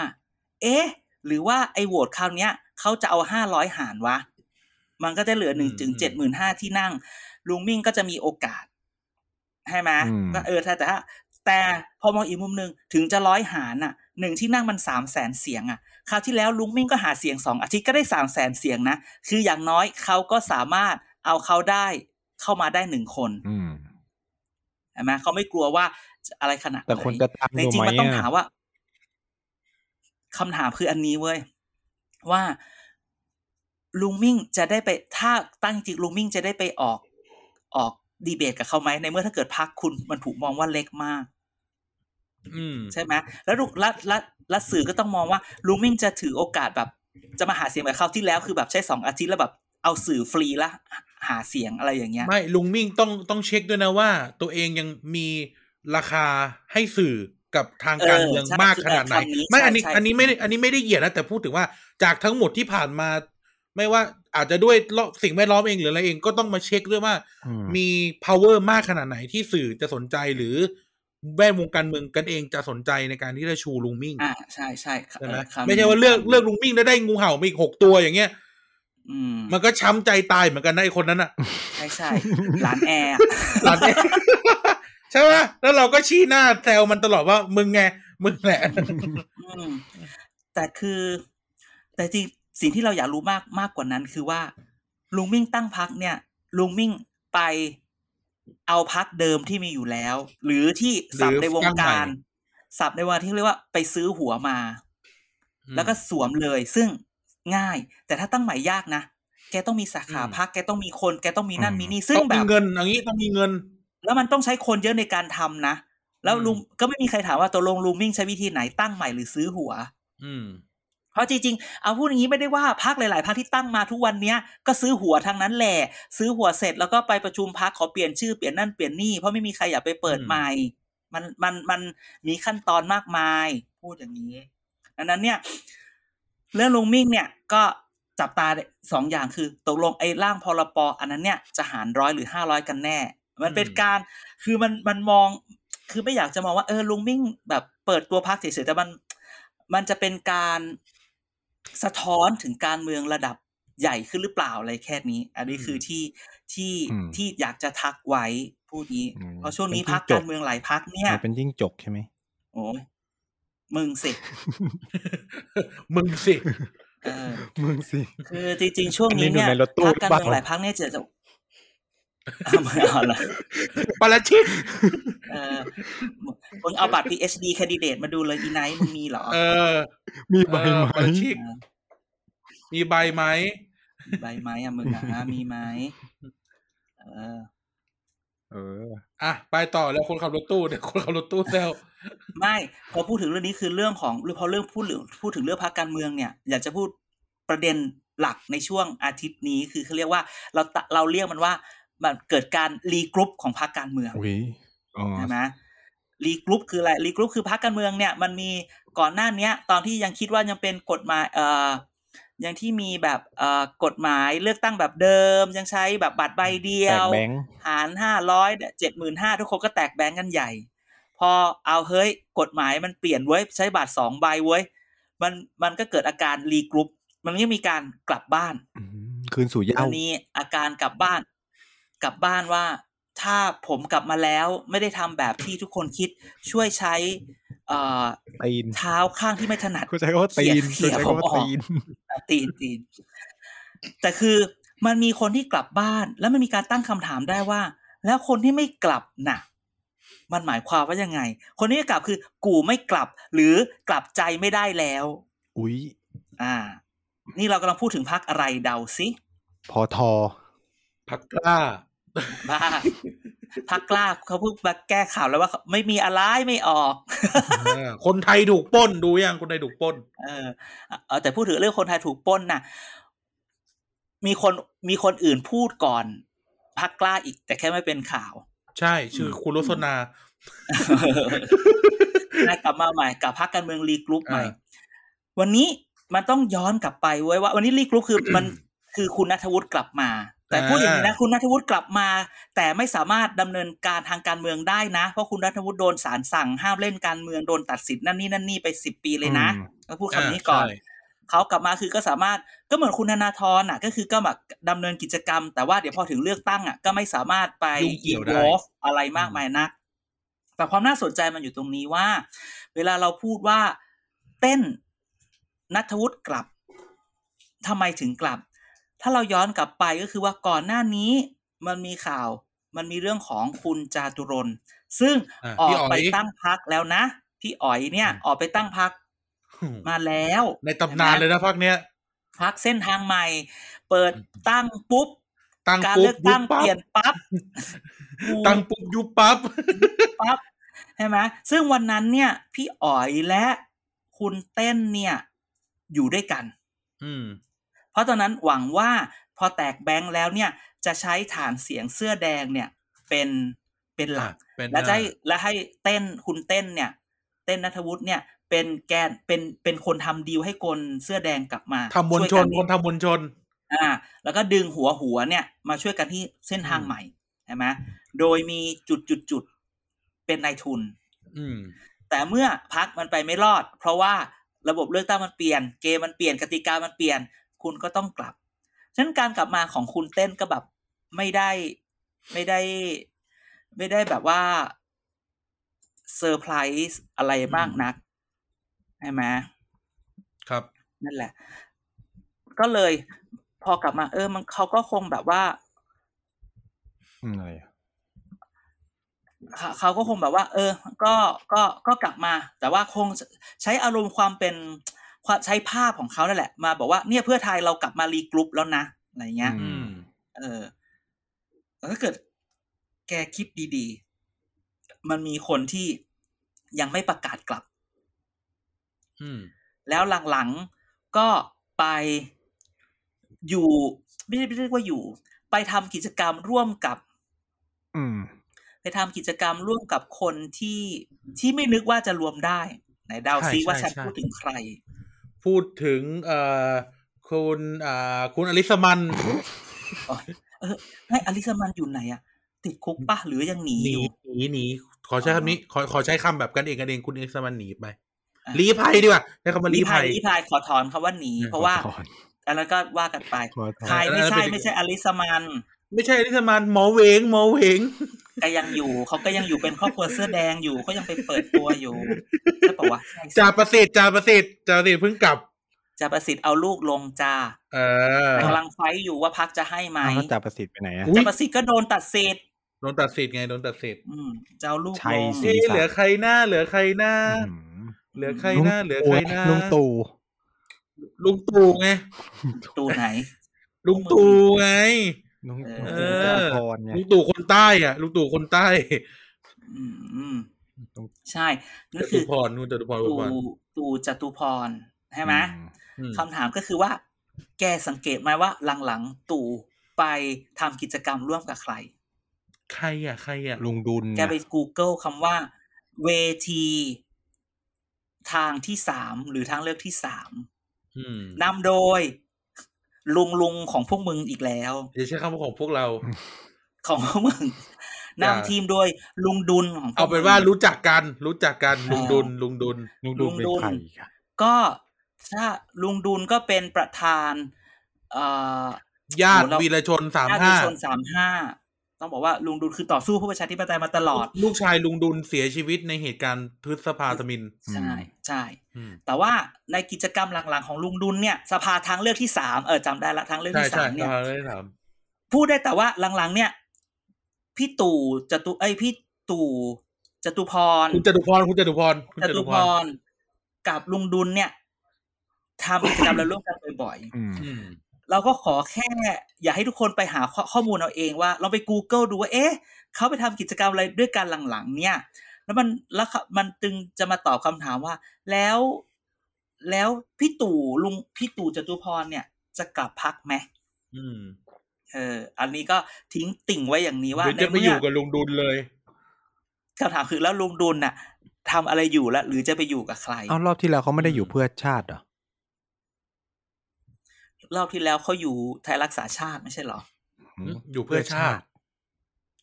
เอ๊ะ หรือว่าไอ้โหวตคราวเนี้ยเขาจะเอาห้าร้อยหารวะ มันก็จะเหลือหนึ่งถึงเจ็ดหมื่นห้าที่นั่งลุงมิ่งก็จะมีโอกาสใช่ไหมอืมก็เออถ้าแต่ถ้าแต่พอมองอีกมุมหนึ่งถึงจะร้อยหารน่ะหนึ่งที่นั่งมันสามแสนเสียงอะคราวที่แล้วลุงมิ่งก็หาเสียงสองอาทิตย์ก็ได้สามแสนเสียงนะ คืออย่างน้อยเขาก็สามารถเอาเขาได้เข้ามาได้หนึ่งคนอืม ใช่ไหมเขาไม่กลัวว่าอะไรขนาดไหนแต่คนจะตามแต่ดูจริงไหมๆมันต้องอะถามว่าคำถามคืออันนี้เว้ยว่าลุงมิ่งจะได้ไปถ้าตั้งจริงลุงมิ่งจะได้ไปออกออกดีเบตกับเขาไหมในเมื่อถ้าเกิดพักคุณมันถูกมองว่าเล็กมากอืมใช่ไหมแล้วลุแล้วแล้วแล้วสื่อก็ต้องมองว่าลุงมิ่งจะถือโอกาสแบบ จะมาหาเสียงแบบเขาวที่แล้วคือแบบใช้สองอาทิตย์แล้วแบบ เอาสื่อฟรีละหาเสียงอะไรอย่างเงี้ย ไม่ลุงมิ่งต้องต้องเช็คด้วยนะว่า ตัวเองยังมีราคาให้สื่อกับทางการเมืองเออใช่มากขนาดไหนคำนี้ไม่ใช่อันนี้ใช่อันนี้ไม่ได้อันนี้ไม่ได้เหยียดนะแต่พูดถึงว่าจากทั้งหมดที่ผ่านมา ไม่ว่าอาจจะด้วยสิ่งแวดล้อมเองหรืออะไรเองก็ต้องมาเช็คด้วยว่าอืมมี power มากขนาดไหนที่สื่อจะสนใจหรือแวดวงการเมืองกันเองจะสนใจในการที่จะชูลุงมิ่งอ่าใช่ใช่ใช่ไหมเออคำไม่ใช่ว่าเลือกเลือกลุงมิ่งแล้วได้งูเห่ามาอีกหกตัวอย่างเงี้ยอืม มันก็ช้ำใจตายเหมือนกันนะไอคนนั้นอะ ใช่ใช่หลานแอร์อะหลานเนี่ยใช่ไหมแล้วเราก็ชี้หน้าแซวมันตลอดว่ามึงไง มึงแหละอืมแต่คือ แต่จริงสิ่งที่เราอยากรู้มากมากกว่านั้น คือว่า ลุงมิ่งตั้งพักเนี่ย ลุงมิ่งไปเอาพักเดิมที่มีอยู่แล้ว หรือที่สับในวงการสับในวงการที่เรียกว่าไปซื้อหัวมา แล้วก็สวมเลย ซึ่ง ง่าย แต่ถ้าตั้งใหม่ยากนะ แกต้องมีสาขาอืมพัก แกต้องมีคน แกต้องมีนั่นอืมมีนี่ ซึ่งต้องแบมีบเงินอย่างนี้ต้องมีเงิน แล้วมันต้องใช้คนเยอะในการทำนะ แล้วอืมลุงก็ไม่มีใครถามว่าตกลงลุงมิ่งใช้วิธีไหนตั้งใหม่หรือซื้อหัว อืมเพราะจริงๆ เอาพูดอย่างนี้ไม่ได้ว่าพักหลาย ๆพักที่ตั้งมาทุกวันเนี้ยก็ซื้อหัวทั้งนั้นแหละ ซื้อหัวเสร็จแล้วก็ไปประชุมพักขอเปลี่ยนชื่อเปลี่ยนนั่นเปลี่ยนนี่เพราะไม่มีใครอยากไปเปิดอืมใหม่ มันมันมันมีขั้นตอนมากมาย พูดอย่างนี้ดังนั้นเนี่ย เรื่องลุงมิ่งเนี่ยก็จับตาสองอย่างคือตกลงไอ้ร่างพรปอันนั้นเนี่ยจะหารร้อยหรือห้าร้อยกันแน่ มันเป็นการคือมันมันมอง คือไม่อยากจะมองว่าเออลุงมิ่งแบบเปิดตัวพักเฉยๆแต่มันมันจะเป็นการสะท้อนถึงการเมืองระดับใหญ่ขึ้นหรือเปล่าอะไรแค่นี้ อันนี้คือที่ที่อืมที่อยากจะทักไว้พูดนี้อืมเพราะช่วงนี้เป็นที่พักจบการเมืองหลายพักเนี่ยมันเป็นยิ่งจกใช่ไหมโอ้ย มึงสิ มึงสิเออมึงสิ คือจริงๆ ช่วงนี้อันนี้เนี่ยดูในรถตู้พักการเมืองหรือเปล่าหลายพักเนี่ยจะจะเอาไม่เอาละปาราชิกเออมึงเอาบัตร PhD candidate มาดูเลยอีไนท์มึงมีเหรอ เออ มีใบเออไหมปาราชิกมีใบไหมใบไม้อะมึงอะอะมีไหมเออ เออ อะ ไปต่อแล้วคนขับรถตู้เดี๋ยวคนขับรถตู้แซวไม่พอพูดถึงเรื่องนี้คือเรื่องของหรือพอเรื่องพูดเรื่องพูดถึงเรื่องพรรคการเมืองเนี่ย อยากจะพูดประเด็นหลักในช่วงอาทิตย์นี้คือเขาเรียกว่าเราตะเราเรียกมันว่ามันเกิดการ regroup ของพรรคการเมืองอุ้ยอ๋อใช่ไหม regroup คืออะไร regroup คือพรรคการเมืองเนี่ยมันมีก่อนหน้าเนี้ย ตอนที่ยังคิดว่ายังเป็นกฎหมายเอ่อ ยังที่มีแบบเอ่อกฎหมายเลือกตั้งแบบเดิม ยังใช้แบบบัตรใบเดียวแตกแบงก์หารห้าร้อยเจ็ดหมื่นห้าทุกคนก็แตกแบงก์กันใหญ่ พอเอาเฮ้ยกฎหมายมันเปลี่ยนเว้ยใช้บัตรสองใบเว้ยมันมันก็เกิดอาการรีกรุ๊ปมันยังมีการกลับบ้านอืมคืนสู่เหย้าอันนี้อาการกลับบ้าน กลับบ้านว่า ถ้าผมกลับมาแล้วไม่ได้ทำแบบที่ทุกคนคิดช่วยใช้เอ่อตีนเท้าข้างที่ไม่ถนัดเขาใช้คำว่าตีนเขี่ยเขาใช้ผมคำว่าออก ตีนตีนตีนแต่คือมันมีคนที่กลับบ้าน แล้วมันมีการตั้งคำถามได้ว่า แล้วคนที่ไม่กลับน่ะ มันหมายความว่ายังไง คนที่ไม่กลับคือ กูไม่กลับ หรือกลับใจไม่ได้แล้ว อุ้ยอ่า นี่เรากำลังพูดถึงพักอะไรเดาสิพอทอพักกล้า บ้าพักกล้าเขาเพิ่งมาแก้ข่าวแล้วว่าไม่มีอะไรไม่ออกเออคนไทยถูกปล้นดูยังคนไทยถูกปล้น เออเออแต่พูดถึงเรื่องคนไทยถูกปล้นน่ะ มีคนมีคนอื่นพูดก่อนพักกล้าอีก แต่แค่ไม่เป็นข่าว ใช่ ชื่อคุณรสนาให้กลับมาใหม่กับพักการเมืองรีกรุ๊ปใหม่อ่าวันนี้มันต้องย้อนกลับไปไว้ยว่า วันนี้รีกรุ๊ปคือมันคือคุณนัทวุฒิกลับมา แต่พูดอย่างนี้นะคุณนัทวุฒิกลับมา แต่ไม่สามารถดำเนินการทางการเมืองได้นะ เพราะคุณนัทวุฒิโดนศาลสั่งห้ามเล่นการเมืองโดนตัดสิทธิ์นั่นนี่นั่นนี่ไปสิบปีเลยนะอืมก็พูดคำนี้ก่อนใช่เขากลับมาคือก็สามารถก็เหมือนคุณธนาธรอะ ก็คือก็แบบดำเนินกิจกรรม แต่ว่าเดี๋ยวพอถึงเลือกตั้งอะก็ไม่สามารถไปยุ่งเกี่ยวได้ involve อะไรมากมายนัก แต่ความน่าสนใจมันอยู่ตรงนี้ว่า เวลาเราพูดว่าเต้นนัทวุฒิกลับทำไมถึงกลับ ถ้าเราย้อนกลับไปก็คือว่าก่อนหน้านี้มันมีข่าว มันมีเรื่องของคุณจาตุรนต์ซึ่งอะออพี่กอ๋อยไปตั้งพักแล้วนะพี่อ๋อยเนี่ยอืมออกไปตั้งพักมาแล้ว ในตำนานเลยนะพักเนี้ยพักเส้นทางใหม่ เปิดตั้งปุ๊บตั้งการปุ๊บเลือกตั้งยุบปั๊บเปลี่ยนปั๊บตั้งปุ๊บยุบปั๊บปั๊บใช่ไหมซึ่งวันนั้นเนี่ย พี่อ๋อยและคุณเต้นเนี่ย อยู่ด้วยกัน อืมเพ ราะตอนนั้นหวังว่าพอแตกแบงค์แล้วเนี่ยจะใช้ฐานเสียงเสื้อแดงเนี่ยเป็นเป็นหลักเป็นและจะให้และให้เต้นคุณเต้นเนี่ย เต้นนัทวุฒิเนี่ยเป็นแกนเป็นเป็นคนทำดีลให้คนเสื้อแดงกลับมาทำมวลชช่วนยกัคนทำมวลชนอ่าแล้วก็ดึงหัวหัวเนี่ยมาช่วยกันที่เส้นทางอืมใหม่ใช่ไหมโดยมีจุดจุดจุดเป็นนายทุน อืม แต่เมื่อพักมันไปไม่รอด เพราะว่าระบบเลือกตั้งมันเปลี่ยน เกมมันเปลี่ยนกติกามันเปลี่ยน คุณก็ต้องกลับฉะนั้นการกลับมาของคุณเต้นก็แบบไม่ได้ไม่ได้ ไม่ได้แบบว่าเซอร์ไพรส์อะไรมากนักใช่ไหมครับ นั่นแหละ ก็เลย พอกลับมา เออ มันเขาก็คงแบบว่าอืมอะไรอะเขาเขาก็คงแบบว่า เออ ก็ก็ก็กลับมา แต่ว่าคงใช้อารมณ์ความเป็นความ ใช้ภาพของเขานั่นแหละ มาบอกว่าเนี่ยเพื่อไทยเรากลับมา regroup แล้วนะอะไรเงี้ยอืมเออแต่ถ้าเกิดแกคิดดีๆ มันมีคนที่ยังไม่ประกาศกลับอืมแล้วหลังๆ ก็ไปอยู่ไม่ใช่ไม่เรียกว่าอยู่ ไปทำกิจกรรมร่วมกับอืมไปทำกิจกรรมร่วมกับคนที่ที่ไม่นึกว่าจะรวมได้ ไหนเดาวซิใช่ว่าใช่ฉันใช่พูดถึงใคร พูดถึงเอ่อคุณอ่าคุณอริสมันต์เออให้อริสมันต์อยู่ไหนอะติดคุกปะหรือยังหนีหนีอยู่ หนีหนีขอใช้คำนี้ขอขอใช้คำแบบกันเองกันเองคุณอริสมันต์หนีไปอะ ลี้ภัยดีกว่าใช้คำว่าลีรี้ภัยลี้ภัยขอถอนคำว่าหนี เพราะว่าขอถอนอันนั้นก็ว่ากันไปขอถอน ใครไม่ใช่อันนั้นเป็นไม่ใช่อริสมันต์ ไม่ใช่อริสมันต์หมอเหวงหมอเหวง ก็ยังอยู่เขาก็ยังอยู่เป็นครอบครัวเสื้อแดงอยู่เขายังไปเปิดตัวอยู่ใช่ปะวะใช่สิจ่าประสิทธิ์จ่าประสิทธิ์จ่าประสิทธิ์เพิ่งกลับจะประสิทธิ์เอาลูกลงจ้าเออกำลังไฟท์อยู่ว่าพักจะให้ไหมอ้าวแล้วจ่าประสิทธิ์ไปไหนอะอุ๊ยจะประสิทธิ์ก็โดนตัดสิทธิ์โดนตัดสิทธิ์ไงโดนตัดสิทธิ์อืมจะเอาลูกใช่ลงสิเอ๊ะเหลือใครหน้า เหลือใครหน้าอืมเหลือใครหน้า เหลือใครหน้าลุงตู่ลุงตู่ไงตูไหน ลุงตู่ไง ลุงเออลุงตู่จตุพรไงลุงตู่คนใต้อะลุงตู่คนใต้อืมอืมลุงใช่นั่จนคืตุอพรนู่นจตุพรจตุตูพรตูจตุพรใช่ไหมอืมอืมคำถามก็คือว่า แกสังเกตไหมว่าหลังๆตู่ไปทำกิจกรรมร่วมกับใคร ใครอะ ใครอะลุงดุลแกไป Google คำว่า เวที ทางที่สามหรือทางเลือกที่สามอืมนำโดย ลุงลุงของพวกมึงอีกแล้วอย่าใช้คำว่าของพวกเรา ของพวกมึงอย่านำทีมโดยลุงดุลของพวกเอาเป็นว่ามึงรู้จักกัน รู้จักกันลุงดุลลุงดุลลุงดุลเป็นลุงดุลใครอะก็ถ้าลุงดุลก็เป็นประธาน เอ่อญาติโหเราวีรชนสามญติห้าชนสามห้า ต้องบอกว่าลุงดุลคือต่อสู้เพื่อประชาธิปไตยมาตลอด ลูกชายลุงดุลเสียชีวิตในเหตุการณ์พฤษภาธมิน ใช่ใช่อืมแต่ว่าในกิจกรรมหลังๆของลุงดุลเนี่ย สภาทางเลือกที่สามเออจำได้ละทางเลือกใช่ที่ใช่สามเนี่ยเราได้ถามพูดได้แต่ว่าหลังๆ เนี่ย พี่ตู่จตุไอยพี่ตู่จตุพร คุณจตุพร คุณจตุพรคุณจจตุตุพพรรกับลุงดุลเนี่ยทำกิจกรรมแล้วร่วมกันบ่อยอืมอืมๆ เราก็ขอแค่ อย่าให้ทุกคนไปหาข้อข้อมูลเอาเองว่าเราไป Google ดูว่าเอ๊ะเขาไปทำกิจกรรมอะไรด้วยกันหลังๆ เนี่ย แล้วมันแล้วเขามันจึงจะมาตอบคำถามว่า แล้ว แล้วพี่ตู่ลุงพี่ตู่จตุพรเนี่ย จะกลับพักไหมอืมเออ อันนี้ก็ทิ้งติ่งไว้อย่างนี้ว่าหรือในจะไปเมื่อยู่กับลุงดุลเลยคำถามคือแล้วลุงดุลน่ะทำอะไรอยู่แล้วหรือจะไปอยู่กับใครเอารอบที่แล้วเขาไม่ได้อยู่เพื่อชาติเหรอ รอบที่แล้วเขาอยู่ไทยรักษาชาติไม่ใช่เหรอมอยู่เพื่อชาติ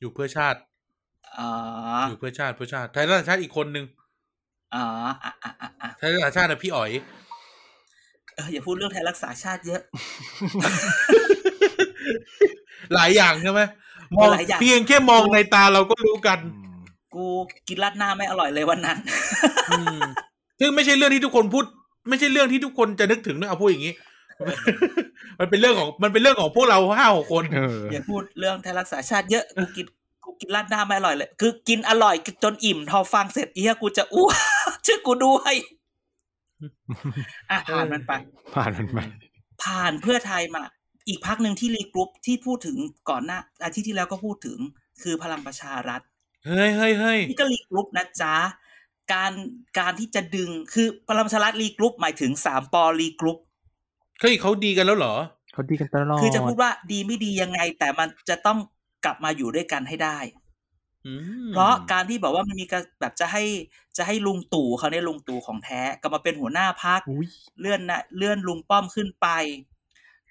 อยู่เพื่อชาติอ๋ออยู่เพื่อชาติเพื่อชาติ ไทยรักษาชาติอีกคนนึงอ๋ออะอะอะอะไทยรักษาชาตินะพี่อ๋อยเอออย่าพูดเรื่องไทยรักษาชาติเยอะ หลายอย่างใช่ไหมมองหลายอย่างเพียงแค่มองในตาเราก็รู้กันอืมกูกินรัดหน้าไม่อร่อยเลยวันนั้นอืมซึ่งไม่ใช่เรื่องที่ทุกคนพูด ไม่ใช่เรื่องที่ทุกคนจะนึกถึงด้วยเอาพูดอย่างนี้ มันเป็นเรื่องของมันเป็นเรื่องของพวกเราห้าหกคนเอออย่าพูดเรื่องไทยรักษาชาติเยอะกูกินกูกินราดหน้าไม่อร่อยเลย คือกินอร่อยจนอิ่มพอฟังเสร็จเหี้ยกูจะอ้วกช่วยกูด้วยอะผ่านมันไป ผ่านมันไป ผ่านเพื่อไทยมา อีกพรรคหนึ่งที่ regroup ที่พูดถึงก่อนหน้า อาทิตย์ที่แล้วก็พูดถึง คือพลังประชารัฐ เฮ้ยเฮ้ยเฮ้ยนี่ก็ regroup นะจ๊ะ การการที่จะดึงคือพลังประชารัฐ regroup หมายถึงสาม ป. regroup เฮ้ยเขาดีกันแล้วเหรอเขาดีกันตลอดคือจะพูดว่าดีไม่ดียังไง แต่มันจะต้องกลับมาอยู่ด้วยกันให้ได้อืมเพราะการที่บอกว่ามันมีการแบบจะให้จะให้ลุงตู่เขาเนี่ยลุงตู่ของแท้กลับมาเป็นหัวหน้าพักอุ้ยเลื่อนนะเลื่อนลุงป้อมขึ้นไป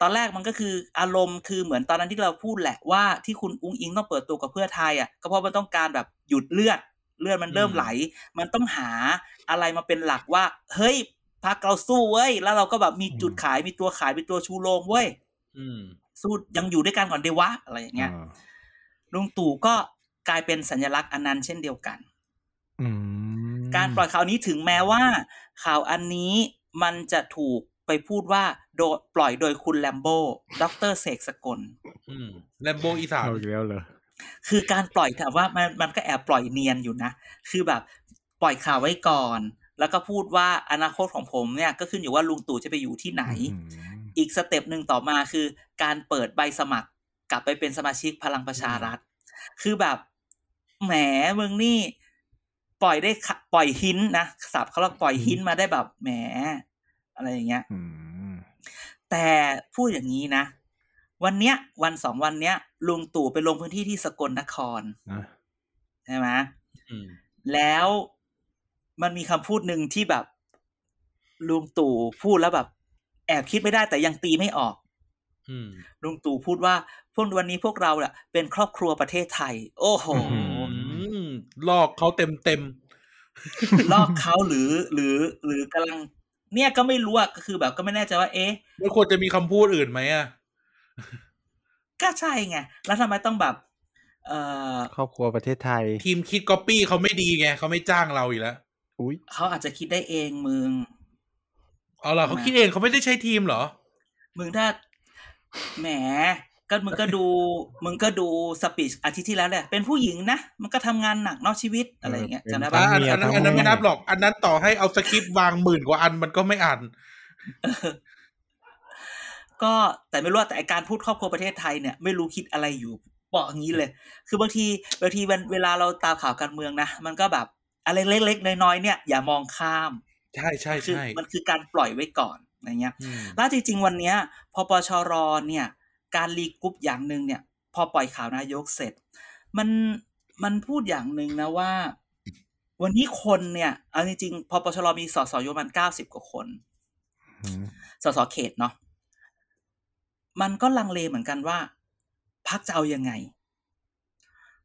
ตอนแรกมันก็คืออารมณ์คือเหมือนตอนนั้นที่เราพูดแหละว่าที่คุณอุ้งอิงต้องเปิดตัวกับเพื่อไทยอะก็เพราะมันต้องการแบบหยุดเลือดเลือดมันเริ่มไหล มันต้องหาอะไรมาเป็นหลักว่า เฮ้ย พักเราสู้เว้ย แล้วเราก็แบบมีจุดขายมีตัวขายมีตัวชูโรงเว้ยอืมสู้ยังอยู่ด้วยกันก่อนเดวะอะไรอย่างเงี้ยอ่าลุงตู่ก็กลายเป็นสัญลักษณ์อันนั้นเช่นเดียวกันอืมการปล่อยข่าวนี้ถึงแม้ว่า ข่าวอันนี้มันจะถูกไปพูดว่าโดยปล่อยโดยคุณแลมโบดรเสกสกลอืมแลมโบอีสานเอาอีกแล้วเหรอคือการปล่อยถามว่ามันมันก็แอบปล่อยเนียนอยู่นะ คือแบบปล่อยข่าวไว้ก่อน แล้วก็พูดว่าอนาคตของผมเนี่ยก็ขึ้นอยู่ว่าลุงตู่จะไปอยู่ที่ไหนอืมอีกสเต็ปหนึ่งต่อมาคือ การเปิดใบสมัครกลับไปเป็นสมาชิกพลังประชารัฐ คือแบบแหมมึงนี่ ปล่อยได้ขะปล่อยหินนะสับเขาเรียกปล่อยหินมาได้แบบแหม อะไรอย่างเงี้ยอืมแต่พูดอย่างนี้นะ วันเนี้ย วันสองวันเนี้ย ลุงตู่ไปลงพื้นที่ที่สกลนครนะใช่ไหมอืมแล้ว มันมีคำพูดหนึ่งที่แบบ ลุงตู่พูดแล้วแบบ แอบคิดไม่ได้แต่ยังตีไม่ออกอืมลุงตู่พูดว่าพวกวันนี้พวกเราเนี่ยเป็นครอบครัวประเทศไทย โอ้โหอืมลอกเขาเต็มเต็มลอกเขาหรือหรือ หรือกำลัง เนี่ยก็ไม่รู้อะก็คือแบบก็ไม่แน่ใจว่า เอ๊ะๆไม่ควรจะมีคำพูดอื่นไหมอะก็ใช่ไงแล้วทำไมต้องแบบ เอ่อครอบครัวประเทศไทย ทีมคิดก๊อปปี้เขาไม่ดีไงเขาไม่จ้างเราอีกแล้วอุ้ย เขาอาจจะคิดได้เองมึง เอาล่ะเขาคิดเองเขาไม่ได้ใช้ทีมเหรอ มึงถ้าแหมก็มึงก็ดู มึงก็ดูสปีชอาทิตย์ที่แล้วแหละเป็นผู้หญิงนะ มันก็ทำงานหนักเนอกชีวิตอะไรอย่างเงี้ยจำได้อะปะอันอันนั้นอันนั้นไม่นับหรอก อันนั้นต่อให้เอาสคริปต์วางหมื่นกว่าอันมันก็ไม่อ่านก็แต่ไม่รู้ว่าแต่ไอ้การพูดครอบครัวประเทศไทยเนี่ยไม่รู้คิดอะไรอยู่บอกอย่างนี้เลย คือบางทีบางทีเวลาเวลาเราตามข่าวการเมืองนะ มันก็แบบ อะไรเล็กๆน้อยๆเนี่ยอย่ามองข้าม ใช่ใช่คือใช่มันคือการปล่อยไว้ก่อนอะไรเงี้ยอืมแล้วจริง ๆ วันเนี้ยพปชร. เนี่ยการ regroup อย่างหนึ่งเนี่ย พอปล่อยข่าวนายกเสร็จ มันมันพูดอย่างหนึ่งนะว่า วันนี้คนเนี่ยเอาจริงๆพอปชรมีสสอยู่ประมันเก้าสิบกว่าคนอืมสสเขตเนาะมันก็ลังเลเหมือนกันว่าพักจะเอายังไง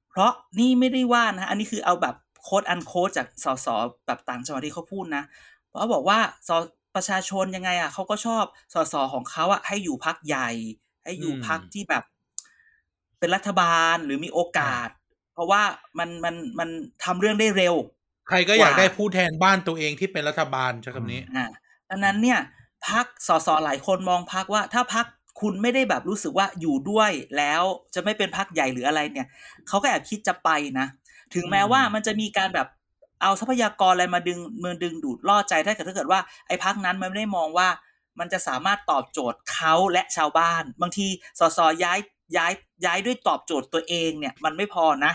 เพราะนี่ไม่ได้ว่านะอันนี้คือเอาแบบ โค้ดอันโค้ดจากสสแบบต่างจังหวัดที่เขาพูดนะเพราะเขาบอกว่าสประชาชนยังไงอะเขาก็ชอบสสของเขาอะให้อยู่พักใหญ่ ให้อยู่พักที่แบบ เป็นรัฐบาลหรือมีโอกาส เพราะว่ามันมันมันทำเรื่องได้เร็ว ใครก็อยากกว่าได้ผู้แทนบ้านตัวเองที่เป็นรัฐบาลใช้คำนี้อ่าดังนั้นเนี่ยพักสสหลายคนมองพักว่า ถ้าพักคุณไม่ได้แบบรู้สึกว่าอยู่ด้วยแล้วจะไม่เป็นพักใหญ่หรืออะไรเนี่ยเขาก็แอบคิดจะไปนะ ถึงแม้ว่ามันจะมีการแบบเอาทรัพยากรอะไรมาดึงมือดึงดูดล่อใจถ้าเกิดถ้าเกิดว่าไอ้พักนั้นมันไม่ได้มองว่า มันจะสามารถตอบโจทย์เขาและชาวบ้าน บางทีสสย้ายย้ายย้ายด้วยตอบโจทย์ตัวเองเนี่ย มันไม่พอนะ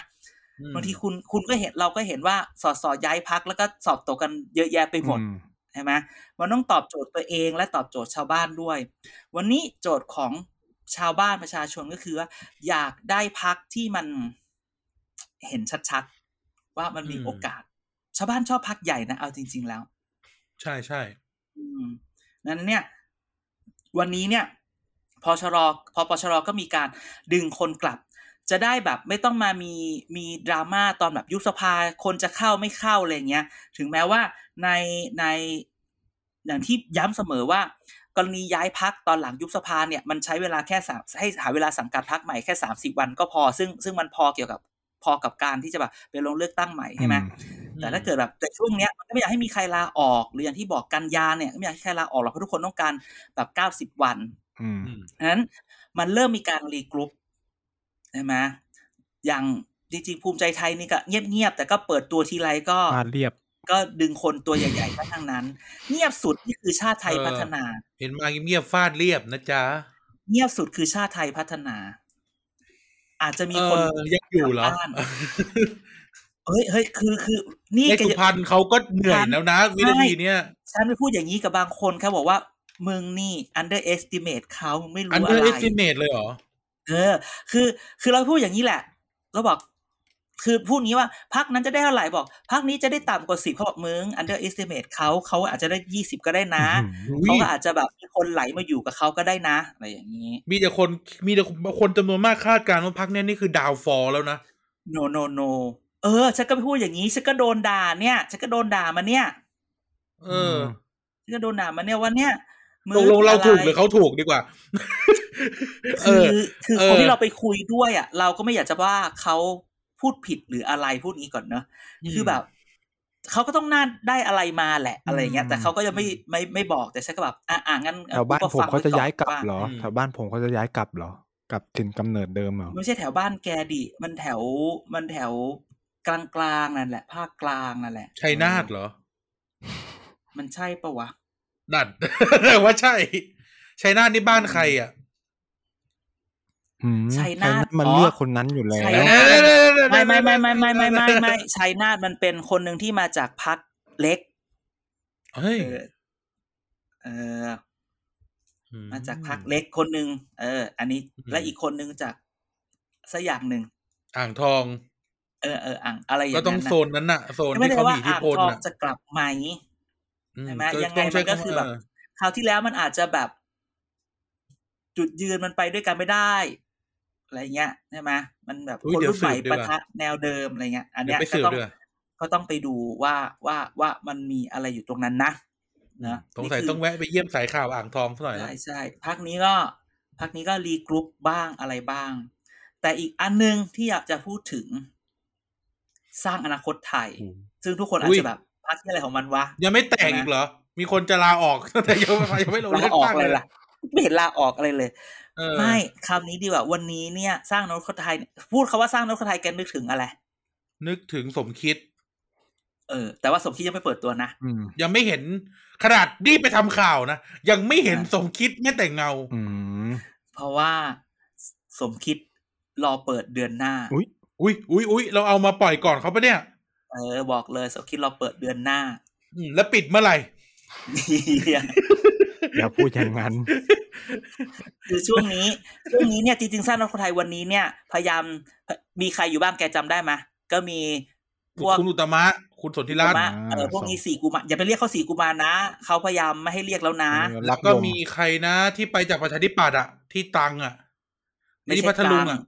อืมบางทีคุณคุณก็เห็นเราก็เห็นว่าสสย้ายพักแล้วก็สอบตกกันเยอะแยะไปหมดอืมใช่ไหมมันต้องตอบโจทย์ตัวเองและตอบโจทย์ชาวบ้านด้วย วันนี้โจทย์ของชาวบ้านประชาชนก็คือว่าอยากได้พักที่มัน เห็นชัดๆ ว่ามันมีอืมโอกาส ชาวบ้านชอบพักใหญ่นะ เอาจริง ๆแล้ว ใช่ใช่อืมนั้นเนี่ย วันนี้เนี่ยพอชรพอปชรก็มีการดึงคนกลับ จะได้แบบไม่ต้องมามีมีดราม่าตอนแบบยุบสภาคนจะเข้าไม่เข้าอะไรเงี้ย ถึงแม้ว่าในในอย่างที่ย้ำเสมอว่ากรณีย้ายพักตอนหลังยุบสภาเนี่ยมันใช้เวลาแค่สามให้หาเวลาสังกัดพักใหม่แค่สามสิบวันก็พอ ซึ่งซึ่งมันพอเกี่ยวกับ พอกับการที่จะแบบไปลงเลือกตั้งใหม่ใช่ไหมแต่ถ้าเกิดแบบแต่ช่วงเนี้ยมันก็ไม่อยากให้มีใครลาออกหรืออย่างที่บอกกันยาเนี่ยก็ไม่อยากให้ใครลาออกหรอกเพราะทุกคนต้องการแบบเก้าสิบ90วันอืมอืมฉะนั้นมันเริ่มมีการรีกรุ๊ปใช่ไหมอย่างจริงๆภูมิใจไทยนี่ก็เงียบๆแต่ก็เปิดตัวทีไรก็ฟาดเรียบก็ดึงคนตัวใหญ่ๆก็ทั้งนั้น เงียบสุดนี่คือชาติไทยพัฒนา เห็นมาเงียบๆฟาดเรียบนะจ๊ะ เงียบสุดคือชาติไทยพัฒนา อาจจะมีเอคนอยังอยู่เหรอกลับบ้านเฮ้ยเฮ้ยคือคือ นี่ในก็สุจะพรรณเขาก็เหนื่อยแล้วนะวินาทีเนี้ยฉันไปพูดอย่างนี้กับบางคนเขาบอกว่า มึงนี่ underestimate เขามึงไม่รู้อันอะเดอร์ไรเอสติเมตเลยเหรอเออ คือ คือเราพูดอย่างนี้แหละ ก็บอก คือพูดงี้ว่าพักนั้นจะได้เท่าไหร่บอกพักนี้จะได้ต่ำกว่าสิบเขาบอกมึง underestimate เขาเขาอาจจะได้ยี่สิบก็ได้นะอุ๊ยเขาก็อาจจะแบบมีคนไหลมาอยู่กับเขาก็ได้นะอะไรอย่างนี้ มีแต่คนมีแต่คนจำนวนมากคาดการณ์ว่าพักเนี้ยนี่คือดาวฟอลแล้วนะ no no no เออฉันก็ไปพูดอย่างนี้ฉันก็โดนด่าเนี่ยฉันก็โดนด่ามาเนี่ย เออฉันก็โดนด่ามาเนี่ยว่าเนี่ยมึตกลงเราะไถูกหรือเขาถูกดีกว่าเอคืออคือเออคนที่เราไปคุยด้วยอะ เราก็ไม่อยากจะว่าเขา พูดผิดหรืออะไรพูดงี้ก่อนเนอะคือแบบเขาก็ต้องน่าได้อะไรมาแหละอะไรอย่างเงี้ย แต่เขาก็ยังไม่ไม่ไม่บอกแต่ฉันก็แบบอะอะงั้นแถวบ้านก็ผมฟังเขาจะไว้อนย้ายกลับว่เหรออืมแถวบ้านผมเขาจะย้ายกลับเหรอกลับถิ่นกำเนิดเดิมเหรอไม่ใช่แถวบ้านแกดิมันแถวมันแถวกลางกลางๆนั่นแหละ ภาคกลางนั่นแหละชัยนาทเหรอ มันใช่ปะวะนั่นว่าใช่ชัยนาทนี่บ้านใครอะอืม ชัยนาทมันอ๋อเลือกคนนั้นอยู่แล้วชัยนาทไม่ไม่ไม่ไม่ไม่ไม่ไม่ไม่ชัยนาทมันเป็นคนหนึ่งที่มาจากพักเล็กเฮ้ยเออเออมาจากพักเล็กคนหนึ่งเออ อันนี้อืมและอีกคนหนึ่งจากสักอย่างหนึ่งอ่างทอง เออเอออ่างอะไรอย่างก็นั้นต้องน่ะโซนนั้นน่ะโซนไม่ที่ได้เขาว่ามีอิทธิอ่างพลทองน่ะจะกลับไหมอืใช่ไหมก็ยังไงต้องใช้มันก็คือแบบเคราวที่แล้วมันอาจจะแบบ จุดยืนมันไปด้วยกันไม่ได้ อะไรเงี้ยใช่ไหมมันแบบอุ๊ยคนเดี๋ยวรุ่นใหม่สืบดีกปะว่าทะแนวเดิมอะไรเงี้ย อันเดี๋ยเนี้วยไปก็สืบต้องด้วยก็ต้องไปดูว่าว่าว่ามันมีอะไรอยู่ตรงนั้นนะนะสงสัยนี่คืต้องแวะไปเยี่ยมสายข่าวอ่างทองสักหน่อยใช่นะใช่พักนี้ก็พักนี้ก็รีกรุ๊ปบ้างอะไรบ้าง แต่อีกอันนึงที่อยากจะพูดถึง สร้างอนาคตไทย ซึ่งทุกคนอาจจะแบบพักที่อะไรของมันวะยังไม่แตกอีกเหรอ มีคนจะลาออกแต่ยังไม่ยังไม่ลงลาเลือกออกตั้งเลเลยยล่ะไม่เห็นลาออกอะไรเลยเออ ไม่คำนี้ดีกว่า วันนี้เนี่ย สร้างอนาคตไทย พูดคาว่าสร้างอนาคตไทยแกนึกถึงอะไร นึกถึงสมคิด เออ แต่ว่าสมคิดยังไม่เปิดตัวนะอืมยังไม่เห็นขนาดนี่ไปทำข่าวนะ ยังไม่เห็นอะสมคิดแม้แต่เงา อืมเพราะว่าสมคิดรอเปิดเดือนหน้า อุ๊ยอุ้ยอุ้ยอุ้ยเราเอามาปล่อยก่อนเขาปะเนี่ย เออ บอกเลยสมคิดรอเปิดเดือนหน้าอืมแล้วปิดเมื่อไหร่ อย่าพูดอย่างนั้นคือช่วงนี้ช่วงนี้เนี่ยจริงๆสร้างอนาคตไทยวันนี้เนี่ย พยายามมีใครอยู่บ้างแกจำได้ไหมก็มีพวกคุณอุตมะ คุณสนธิรัตน์กุมารเออพวกนี้สี่กุมารอย่าไปเรียกเขาสี่กุมารนะเขาพยายามไม่ให้เรียกแล้วนะเออแล้วก็มีใครนะที่ไปจากประชาธิปัตย์อะที่ตรังอะไม่ที่ใช่พัทลุงตรัอะง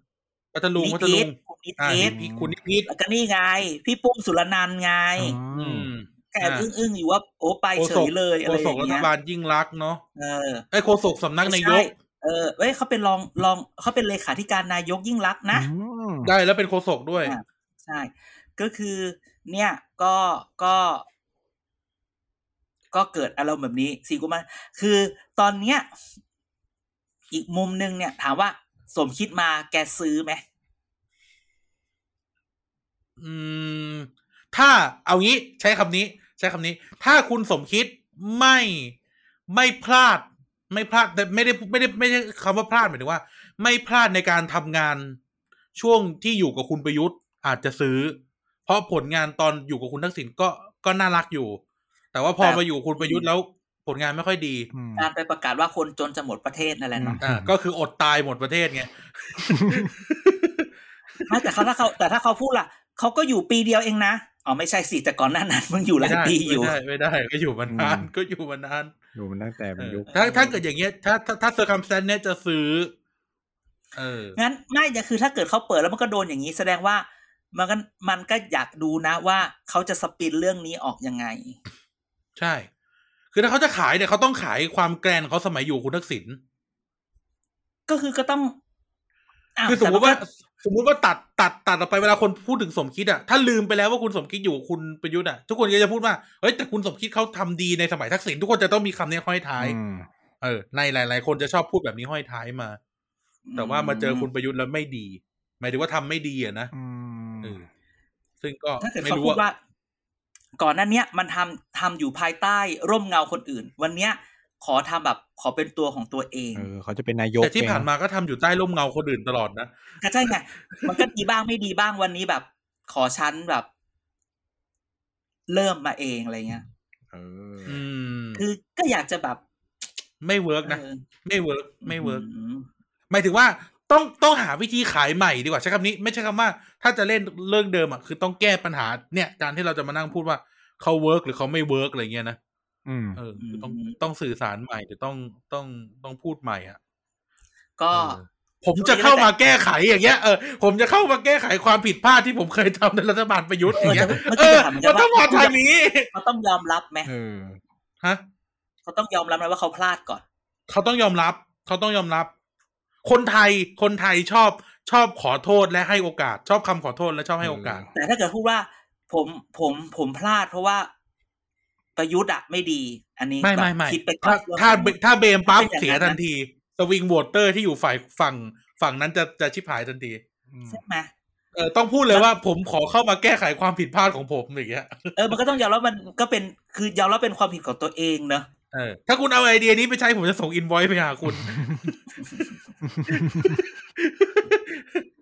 พัทลุงนิพัทพิลุษงคุณนิอ่าพิษพี่คุณนิพิษแล้วก็นี่ไง พี่ปุ้มสุรนันท์ไงอ๋ออืม แกอึ้งอึ้งๆอยู่ว่าโอ้ไปเฉยเลยอะไรโฆอษย่ากงรัฐเงี้ยบาลยิ่งรักษณ์เนาะเออไอ้ยโฆษกสำนักนายกใช่เออเว้ยเขาเป็นรองรองเขาเป็นเลขาธิการนายกยิ่งรักษณ์นะอืมได้แล้วเป็นโฆษกด้วยอะใช่ ก็คือ เนี่ยก็ก็ ก็เกิดอารมณ์แบบนี้สี่กุมารคือตอนเนี้ย อีกมุมหนึงเนี่ย ถามว่า สมคิดมาแกซื้อไหมอืม ถ้าเอางี้ใช้คำนี้ ใช้คำนี้ ถ้าคุณสมคิดไม่ไม่พลาด ไม่พลาดแต่ไม่ได้ไม่ได้ไม่ใช่คำว่าพลาดหมายถึงว่า ไม่พลาดในการทำงานช่วงที่อยู่กับคุณประยุทธ์อาจจะซื้อ เพราะผลงานตอนอยู่กับคุณทักษิณก็ก็น่ารักอยู่ แต่ว่าพอแต่มาอยู่คุณประยุทธ์แล้วผลงานไม่ค่อยดีอืมการไปประกาศว่าคนจนจะหมดประเทศนั่นแหละเนาะอ่าก็คืออดตายหมดประเทศไงไม่แต่เขาถ้าเขาแต่ถ้าเขาพูดล่ะเขาก็อยู่ปีเดียวเองนะ อ๋อไม่ใช่สิแต่ก่อนหน้านั้นมึงอยู่หลายไม่ได้ปีอยู่ ไม่ได้ไม่ได้ก็อยู่มานานก็อยู่มานานอยู่มันตั้งแต่เป็นเออยุคถ้าถ้าเกิดอย่างเงี้ยถ้าถ้าถ้า circumstance เนี้ยจะซื้อ เอองั้นไม่แต่คือถ้าเกิดเขาเปิดแล้วมันก็โดนอย่างนี้แสดงว่ามันก็มันก็อยากดูนะว่าเขาจะสปินเรื่องนี้ออกยังไง ใช่ คือถ้าเขาจะขายเนี่ยเขาต้องขายความแกรนของเขาสมัยอยู่คุณทักษิณก็คือก็ต้องาวคือสมมติว่าแนก็ สมมุติว่าตัดตัดตัดออกไปเวลาคนพูดถึงสมคิดอะถ้าลืมไปแล้วว่าคุณสมคิดอยู่คุณประยุทธ์อะทุกคนก็จะพูดว่าเฮ้ยแต่คุณสมคิดเขาทำดีในสมัยทักษิณทุกคนจะต้องมีคำนี้ห้อยท้ายอืมเออ ในหลาย ๆ คนจะชอบพูดแบบนี้ห้อยท้ายมา แต่ว่ามาเจอคุณประยุทธ์แล้วไม่ดี หมายถึงว่าทำไม่ดีอะนะอืมเออซึ่งก็ถ้าเกิดไม่เขารู้พูดว่าว่า ก่อนหน้าเนี้ยมันทำทำอยู่ภายใต้ร่มเงาคนอื่น วันเนี้ย ขอทำแบบขอเป็นตัวของตัวเองเออเขาจะเป็นนายกแต่ที่เองผ่านมาก็ทำอยู่ใต้ร่มเงาคนอื่นตลอดนะก็ใช่ไงมันก็ดีบ้างไม่ดีบ้างวันนี้แบบ ขอชั้นแบบ เริ่มมาเองอะไรเงี้ยเอออืมคือก็อยากจะแบบ ไม่เวิร์กนะเออไม่ work ไม่ work หมายถึงว่าต้องต้องหาวิธีขายใหม่ดีกว่าใช้คำนี้ ไม่ใช่คำว่า ถ้าจะเล่นเรื่องเดิมอะคือต้องแก้ปัญหาเนี่ยการที่เราจะมานั่งพูดว่าเขา work หรือเขาไม่ work อะไรเงี้ยนะอืม เออคือต้องต้องสื่อสารใหม่หรือต้องต้องต้องพูดใหม่อะก็เออผมจะเข้ามาแก้ไขอย่างเงี้ยเออผมจะเข้ามาแก้ไขความผิดพลาดที่ผมเคยทำในรัฐบาลประยุทธ์อย่างเงี้ยเออเอจะอเมื่อกี้จะถามเหมือนกันว่ามันต้องมาทางนี้เขาต้องยอมรับไหมเออฮะเขาต้องยอมรับไหมว่าเขาพลาดก่อน เขาต้องยอมรับ เขาต้องยอมรับ คนไทยคนไทยชอบชอบขอโทษและให้โอกาส ชอบคำขอโทษและชอบให้โอกาส แต่ถ้าเกิดพูดว่า ผมผมผมพลาดเพราะว่า ประยุทธ์อะไม่ดี อันนี้ไม่แบบไม่ไม่คิดไปก่ถ้าอนถ้าถ้าเบมปั๊บเป็นอย่างนั้นเสียทันที สวิงโหวตเตอร์ที่อยู่ฝ่ายฝั่งฝั่งนั้นจะจะชิบหายทันทีใช่ไหมเออต้องพูดเลยว่าผมขอเข้ามาแก้ไขความผิดพลาดของผมอย่างเงี้ยเออมันก็ต้องยอมรับมันก็เป็นคือยอมรับเป็นความผิดของตัวเองเนอะเออถ้าคุณเอาไอเดียนี้ไปใช้ผมจะส่งอินไว e ไปหาคุณ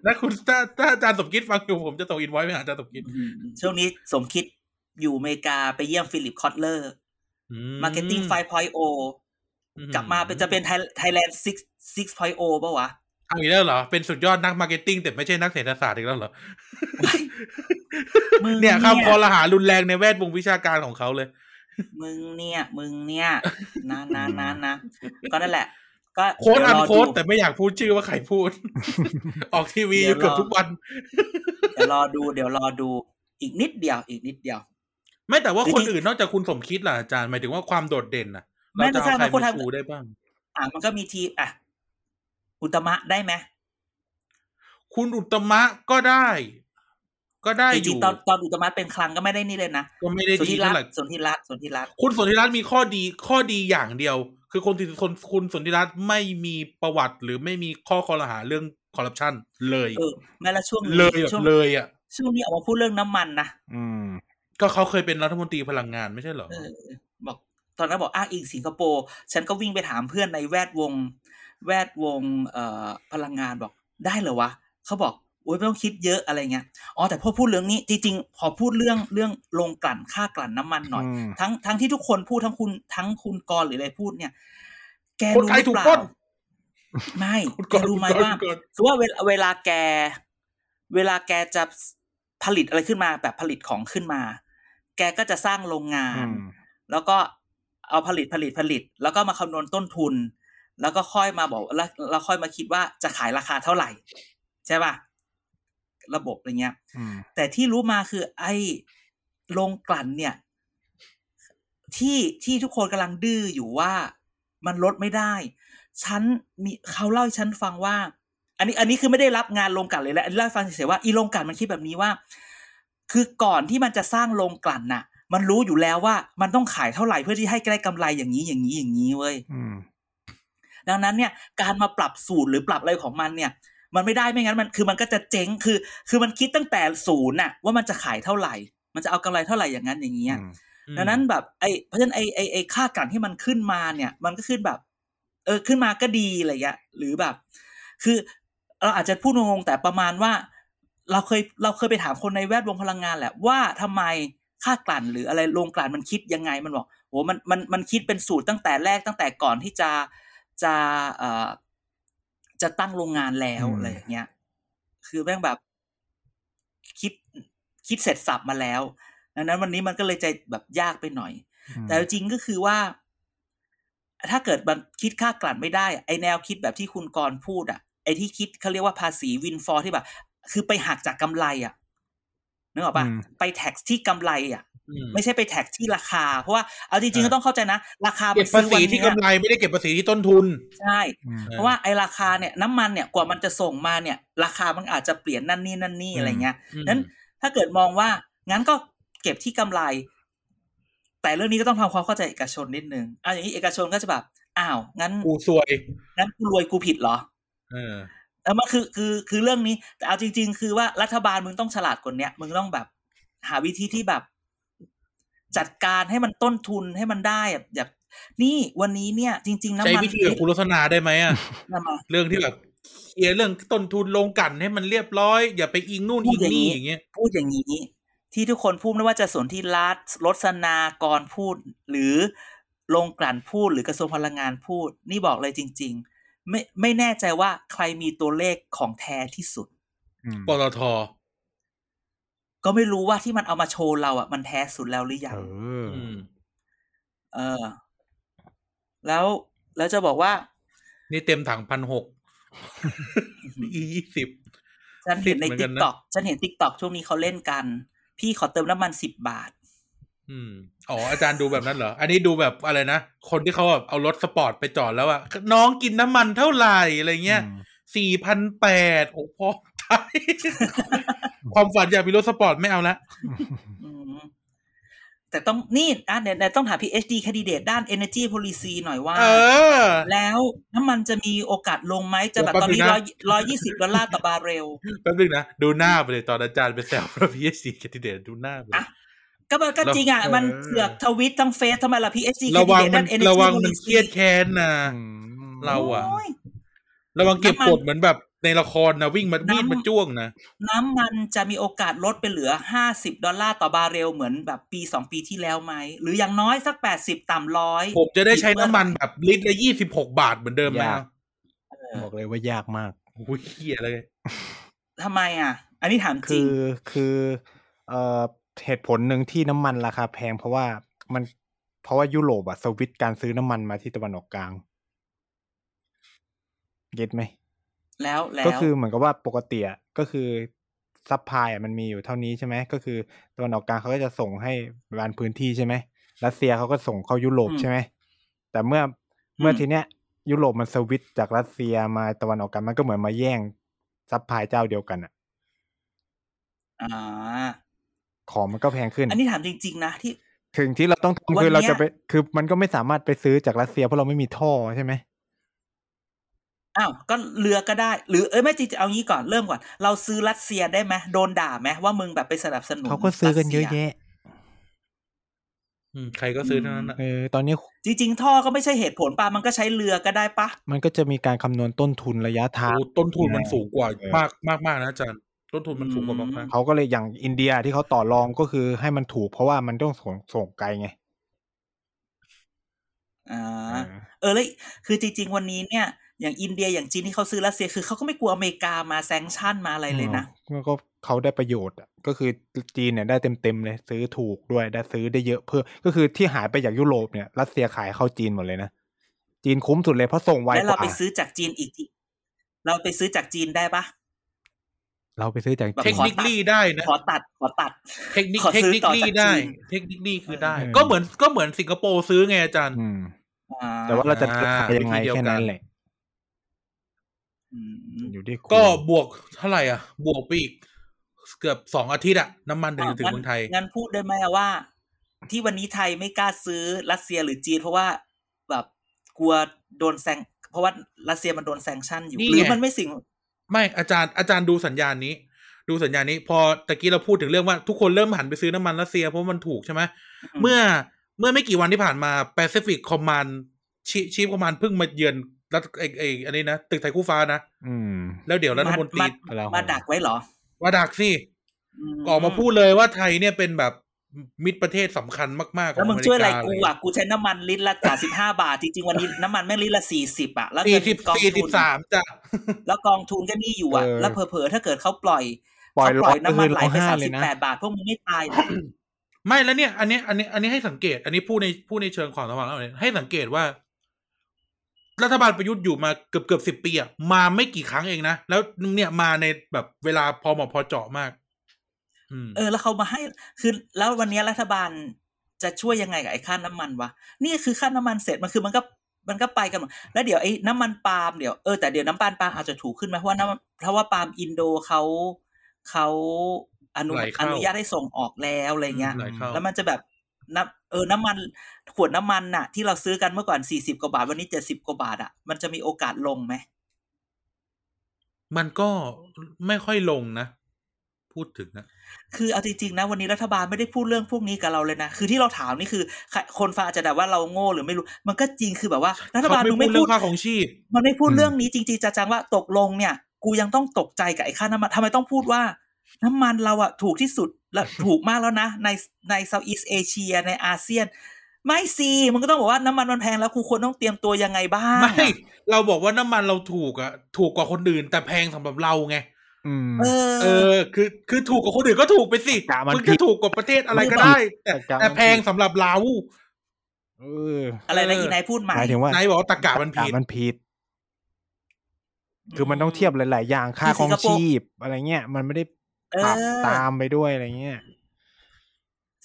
แล้วคุณถ้าถ้าอาจารย์สมคิดฟังอยู่ผมจะส่งอินไว e ไปหาอาจารย์สมคิดอืมช่วงนี้สมคิด อยู่อเมริกาไปเยี่ยมฟิลิปคอตเลอร์อื Marketing 5.0อืกลับมาเป็นจะเป็นไทยแลนด์6 6.0ป่าวะเอาอีกแล้วเหรอ เป็นสุดยอดนัก marketing แต่ไม่ใช่นักเศรษฐศาสตร์อีกแล้วเหรอมึงเนี่ยเนี่ยคำคอรหารุนแรงในแวดวงวิชาการของเขาเลย มึงเนี่ย มึงเนี่ยนะนะนะนะก็นั่นแหละ ก็โค้ดเดี๋อัยวนรอโค้ดดูแต่ไม่อยากพูดชื่อว่าใครพูด ออกทีวีเดี๋ยวรอเกือบทุกวัน เดี๋ยวรอดู เดี๋ยวรอดู อีกนิดเดียว อีกนิดเดียว ไม่แต่ว่าจริงๆคนอื่นนอกจากคุณสมคิดล่ะอาจารย์หมายถึงว่าความโดดเด่นน่ะไม่เราจะเอาไม่ใช่ใครบางคนมาทำชูได้บ้าง อะมันก็มีทีมอะ อุตมะได้ไหมคุณอุตตมะก็ได้ ก็ได้จอริยู่งๆตอนตอนอุตมะเป็นคลังก็ไม่ได้นี่เลยนะก็ไม่ได้สนดีธิรัเท่าตไหร่น์สนธิรัตน์สนธิรัตน์คุณสนธิรัตน์มีข้อดีข้อดีอย่างเดียว คือคนที่คนคุณสนธิรัตน์ไม่มีประวัติหรือไม่มีข้อคอรหาเรื่องคอร์รัปชันเลยเออแม้ละช่วงนี้เลยแบบช่วงเลยอะช่วงนี้ออกมาพูดเรื่องน้ำมันนะอืม ก็เขาเคยเป็นรัฐมนตรีพลังงานไม่ใช่เหรอเออบอก ตอนนั้นบอกอ้างอิงสิงคโปร์ฉันก็วิ่งไปถามเพื่อนในแวดวง แวดวงเอ่อพลังงานบอกได้เหรอวะเขาบอกโอ้ยไม่ต้องคิดเยอะอะไรเงี้ย อ๋อแต่พอพูดเรื่องนี้จริงๆ พอพูดเรื่องเรื่องลงกลั่นค่ากลั่นน้ำมันหน่อยอืมทั้งทั้งที่ทุกคนพูดทั้งคุณทั้งคุณกรณ์หรืออะไรพูดเนี่ย แกคนรู้ไทยหรือถูกเปล่าปล้นไม่คุณแกก่อนรู้ไหมคุณก่อนว่าคุณก่อนคือว่าเวลาเวลาแก เวลาแกจะ ผลิตอะไรขึ้นมาแบบผลิตของขึ้นมา แกก็จะสร้างโรงงานอืมแล้วก็เอาผลิตผลิตผลิต แล้วก็มาคำนวณต้นทุน แล้วก็ค่อยมาบอกแล้วแล้วค่อยมาคิดว่าจะขายราคาเท่าไหร่ ใช่ป่ะระบบอะไรเงี้ยอืมแต่ที่รู้มาคือ ไอ้โรงกลั่นเนี่ย ที่ที่ทุกคนกำลังดื้ออยู่ว่ามันลดไม่ได้ ฉันมีเขาเล่าให้ฉันฟังว่า อันนี้อันนี้คือไม่ได้รับงานโรงกลั่นเลยแหละอันนี้เล่าให้ฟังเฉยๆว่าอีโรงกลั่นมันคิดแบบนี้ว่า คือก่อนที่มันจะสร้างโรงกลั่นน่ะ มันรู้อยู่แล้วว่ามันต้องขายเท่าไหร่เพื่อที่ให้ได้กำไรอย่างนี้อย่างนี้อย่างนี้เว้ยอืมดังนั้นเนี่ย การมาปรับสูตรหรือปรับอะไรของมันเนี่ย มันไม่ได้ไม่งั้นมันคือมันก็จะเจ๊งคือ คือมันคิดตั้งแต่ศูนย์น่ะ ว่ามันจะขายเท่าไหร่ มันจะเอากำไรเท่าไหร่อย่างนั้นอย่างนี้ยดังนั้นแบบไอ้เพราะฉะนั้นไอ้ไอ้ไอ้ค่ากลั่นที่มันขึ้นมาเนี่ย มันก็ขึ้นแบบ เออขึ้นมาก็ดีอะไรเงี้ยหรือแบบ คือ เราอาจจะพูดงงๆแต่ประมาณว่า เราเคยเราเคยไปถามคนในแวดวงพลังงานแหละว่าทำไมค่ากลั่นหรืออะไรโรงกลั่นมันคิดยังไงมันบอกโอ้มันมันมันคิดเป็นสูตรตั้งแต่แรกตั้งแต่ก่อนที่จะจะเอ่อจะตั้งโรงงานแล้วอืมอะไรอย่างเงี้ย คือแม่งแบบคิดคิดเสร็จสับมาแล้วดังนั้นวันนี้มันก็เลยจะแบบยากไปหน่อย แต่จริงๆก็คือว่า ถ้าเกิดมันคิดค่ากลั่นไม่ได้ ไอแนวคิดแบบที่คุณกรณ์พูดอะ ไอที่คิดเขาเรียกว่าภาษีวินฟอร์ที่แบบ คือไปหักจากกำไรอะนึกออกปะอืมไปแท็กที่กำไรอะอืมไม่ใช่ไปแท็กที่ราคา เพราะว่าเอาจริงๆอ่าก็ต้องเข้าใจนะ ราคาเก็มับนภาซื้อวัษีนที่เนี้ยกำไรไม่ได้เก็บภาษีที่ต้นทุน ใช่อืมเพราะว่าไอราคาเนี่ยน้ำมันเนี่ยกว่ามันจะส่งมาเนี่ย ราคามันอาจจะเปลี่ยนนั่นนี่นั่นนี่อืมอะไรเงี้ยอืมนั้นถ้าเกิดมองว่างั้นก็เก็บที่กำไร แต่เรื่องนี้ก็ต้องทำความเข้าใจเอกชนนิดนึงอะอย่างนี้เอกชนก็จะแบบอ้าวงั้นกูซวยงั้นกูรวยกูผิดเหรอ เออเออมันคือคือคือเรื่องนี้ แต่เอาจริง ๆ คือว่ารัฐบาลมึงต้องฉลาดกว่าเนี้ยมึงต้องแบบ หาวิธีที่แบบ จัดการให้มันต้นทุนให้มันได้แบบแบบนี่วันนี้เนี่ย จริงๆใช้น้ำมันวิธีกับคุณลักษณาได้ไหมอะน้ำมันเรื่องที่แบบเคลียร์เรื่องต้นทุนลงกลันให้มันเรียบร้อย อย่าไปอิงนู่นพูอิดงอย่างนี้นี่อย่างเงี้ยพูดอย่างนี้ที่ทุกคนพูดไม่ว่าจะสนที่รัฐรสนากรพูด หรือโรงกลั่นพูดหรือกระทรวงพลังงานพูด นี่บอกเลยจริงๆ ไม่ไม่แน่ใจว่าใครมีตัวเลขของแท้ที่สุดอืมปตทก็ไม่รู้ว่าที่มันเอามาโชว์เราอะมันแท้สุดแล้วหรือยังเอออืมเออแล้วแล้วจะบอกว่า นี่เต็มถังพันหกE ยี่สิบฉันเห็นใน TikTok เหมือนกันนะฉันเห็น TikTok ช่วงนี้เขาเล่นกัน พี่ขอเติมน้ำมันสิบบาท อืมอ๋ออาจารย์ดูแบบนั้นเหรอ อันนี้ดูแบบอะไรนะ คนที่เขาแบบเอารถสปอร์ตไปจอดแล้วอะน้องกินน้ำมันเท่าไหร่อะไรเงี้ยอืมสี่พันแปดโอ้พ่อตายความฝันอยากมีรถสปอร์ตไม่เอาละอืมแต่ต้องนี่อะเดี๋ยวเดี๋ยวต้องถาม PhD candidate ด้าน energy policy หน่อยว่าเออแล้วน้ำมันจะมีโอกาสลงไหมจะแบบเดี๋ยวตอนนี้แป๊ร้อบยนึงนะร้อยยี่สิบดอลลาร์ต่อบาร์เรลแป๊บนึงนะ ดูหน้าไปเลยตอนอาจารย์ไปแซวพระพีเอสซีแคนดิเดตดูหน้าไปเลยอะ ก็มันก็จริงอะเออมันเสือกทวิตทั้งเฟซทำไมล่ะ PhD ระวัง candidate มัด้านน energy ระวังมัน policy เครียดแค้นนะอืมเราอะโยระวังเก็บน้ำมันกดเหมือนแบบในละครนะวิ่งมาน้ำมีดมาจ้วงนะ น้ำมันจะมีโอกาสลดไปเหลือห้าสิบดอลลาร์ต่อบาร์เรลเหมือนแบบปีสองปีที่แล้วไหม หรืออย่างน้อยสักแปดสิบต่ำร้อยผมจะได้ใช้น้ำมันแบบลิตรละยี่สิบหกบาทเหมือนเดิมไหมยากบอกเลยว่ายากมากโอ้ยเฮียเลยทำไมอะ อันนี้ถามจคืริงอคือเอ่อ เหตุผลหนึ่งที่น้ำมันราคาแพงเพราะว่ามันเพราะว่ายุโรปอะสวิตช์การซื้อน้ำมันมาที่ตะวันออกกลางเก็ตไหมแล้วแล้วก็คือเหมือนกับว่าปกติอะก็คือsupply มันมีอยู่เท่านี้ใช่ไหมก็คือตะวันออกกลางเขาก็จะส่งให้บางพื้นที่ใช่ไหมรัสเซียเขาก็ส่งเข้ายุโรปใช่ไหมแต่เมื่อเมื่อทีเนี้ย ยุโรปมันสวิตช์จากรัสเซียมาตะวันออกกลางมันก็เหมือนมาแย่ง supply เจ้าเดียวกันอะอ่า ของมันก็แพงขึ้น อันนี้ถามจริง ๆ นะที่ ถึงที่เราต้องทำวันคือเราเนี้ยจะไปคือมันก็ไม่สามารถไปซื้อจากรัสเซียเพราะเราไม่มีท่อใช่ไหมอ้าวก็เรือก็ได้ หรือเอ้ยไม่จริงๆเอางี้ก่อนเริ่มก่อน เราซื้อรัสเซียได้ไหมโดนด่าไหมว่ามึงแบบไปสนับสนุนเขาก็ซื้อกันเยอะรัสซีแยะอืมใครก็ซื้อเท่านั้นนะเออตอนนี้จริง ๆ ท่อก็ไม่ใช่เหตุผลป่ะมันก็ใช้เรือก็ได้ปะมันก็จะมีการคำนวณต้นทุนระยะทางโอ้ต้นทุนมันสูงกว่าเออมากมากมากนะอาจารย์ ต้นทุนมันสูงกว่ามากมากเขาก็เลยอย่างอินเดียที่เขาต่อรองก็คือให้มันถูกเพราะว่ามันต้องส่งส่งไกลไงอ่าเออเออแล้วคือจริง ๆ วันนี้เนี่ยอย่างอินเดียอย่างจีนที่เขาซื้อรัสเซียคือเขาก็ไม่กลัวอเมริกามา sanction มาอะไรเลยนะอืมก็เขาได้ประโยชน์อะก็คือจีนเนี่ยได้เต็มเต็มๆเลยซื้อถูกด้วยได้ซื้อได้เยอะเพิ่มก็คือที่หายไปจากยุโรปเนี่ยรัสเซียขายเข้าจีนหมดเลยนะจีนคุ้มสุดเลยเพราะส่งไวแล้วกเราว่าไปซื้อจากจีนอีกทีเราไปซื้อจากจีนได้ปะ เราไปซื้อจากแบบเทจีคนนิค technically ได้นะขอตัดขอตัด technically ได้ ขอซื้อต่อจากจีน technically คือได้เออก็เหมือนก็เหมือนสิงคโปร์ซื้อไงอาจารย์อืมอ่าแต่ว่าเราจะอ่าขายยังไงวิธีเดียวแค่กันั้นนแหละอืมอยู่ที่คุณก็บวกเท่าไหร่อะ บวกไปอีกเกือบสองอาทิตย์อะน้ำมันถึงจะถึงเมืองไทย งั้นพูดได้ไหมอะว่า ที่วันนี้ไทยไม่กล้าซื้อรัสเซียหรือจีนเพราะว่าแบบกลัวโดนแซง เพราะว่ารัสเซียมันโดนแซงชั่นอยู่นี่หรือไงมันไม่สิ่ง ไม่อาจารย์อาจารย์ดูสัญญาณนี้ ดูสัญญาณนี้ พอตะกี้เราพูดถึงเรื่องว่าทุกคนเริ่มหันไปซื้อน้ำมันรัสเซียเพราะมันถูกใช่ไหมอืมเมื่อเมื่อไม่กี่วันที่ผ่านมา Pacific Command ชีชีฟคอมมานเพิ่งมาเยือนรัฐไอไออันนี้นะตึกไทยคู่ฟ้านะอืม แล้วเดี๋ยวรัฐมนตรีมากลาโหมมาดักไว้เหรอว่าดักสิอืมออกมาพูดเลยว่าไทยเนี่ยเป็นแบบ มิตรประเทศสำคัญมากๆขอแล้วงมึองเมริช่วยอะไรกาเลกูยอะกูใช้น้ำมันลิตรละสามสิบห้าบาท จริงๆ วันนี้น้ำมันแม่งลิตรละสี่สิบอะแล้วสี่เงินสิบกองสี่สิทุบนสามจ้ะแล้วกองทุนก็นี่อยู่อะเออแล้วเผลอๆถ้าเกิดเขาปล่อยปล่อยเขาปล่อยล็อกก็น้ำมันคือไหลร้องไปไห้สามเลสิยบนะแปดบาทพวกมึงไม่ตายเหรอไม่แล้วเนี่ย อันนี้อันนี้ อันนี้ให้สังเกต อันนี้พูดในพูดในเชิงความระวังแล้วเนี่ยให้สังเกตว่า รัฐบาลประยุทธ์อยู่มาเกือบเกือบสิบปีอะมาไม่กี่ครั้งเองนะแล้วเนี่ยมาในแบบเวลาพอเหมาะพอเจาะมากอืม เออ แล้วเขามาให้ คือ แล้ววันนี้รัฐบาลจะช่วยยังไงกับไอ้ค่าน้ำมันวะ นี่คือค่าน้ำมันเสร็จมันคือมันก็มันก็ไปกันหมดแล้วเดี๋ยวไอ้น้ำมันปาล์มเดี๋ยวเออแต่เดี๋ยวน้ำมันปาล์มอาจจะถูกขึ้นไหมเพราะว่าน้ำเพราะว่าปาล์มอินโดเขาเขาอนุไหลเข้าอนุญาตให้ส่งออกแล้วอะไรเงี้ยไหลเข้าแล้วมันจะแบบน้ำเออน้ำมันขวดน้ำมันน่ะ ที่เราซื้อกันเมื่อก่อนสี่สิบกว่าบาท วันนี้เจ็ดสิบกว่าบาทอะมันจะมีโอกาสลงไหมมันก็ไม่ค่อยลงนะ พูดถึงนะคือเอาจริงๆนะวันนี้รัฐบาลไม่ได้พูดเรื่องพวกนี้กับเราเลยนะ คือที่เราถามนี่คือใครคนฟังอาจจะแบบว่าเราโง่หรือไม่รู้ มันก็จริงคือแบบว่า รัฐบาลเขามึงไม่ไม่พูดเรื่พูอดงค่าของชีพ มันไม่พูดอืมเรื่องนี้จริงๆจังๆว่าตกลงเนี่ย กูยังต้องตกใจกับไอ้ค่าน้ำมันทำไมต้องพูดว่า น้ำมันเราอะถูกที่สุดและถูกมากแล้วนะ ในในเซาท์อีสเอเชียในอาเซียน ไม่สิมันก็ต้องบอกว่าน้ำมันมันแพงแล้วกูควรต้องเตรียมตัวยังไงบ้างไม่เราบอกว่าน้ำมันเราถูกอะถูกกว่าคนอื่นแต่แพงสำหรับเราไงอืม เอเอออ คือคือถูกกว่าคนอื่นก็ถูกไปสิกะมันมึงผิจะดถูกกว่าประเทศอะไรก็ไม่ได้แต่กะมันแต่แพงผิดสำหรับเราเอออะไรนะเอออีอีนายพูดใหม่หมายถึงว่านายบอกว่าตะกะมันผิดมันผิด คือมันต้องเทียบหลาย ๆ อย่างค่าคือครองสิงคโปร์ชีพอะไรเงี้ย มันไม่ได้ปรับเออตามไปด้วยอะไรเงี้ย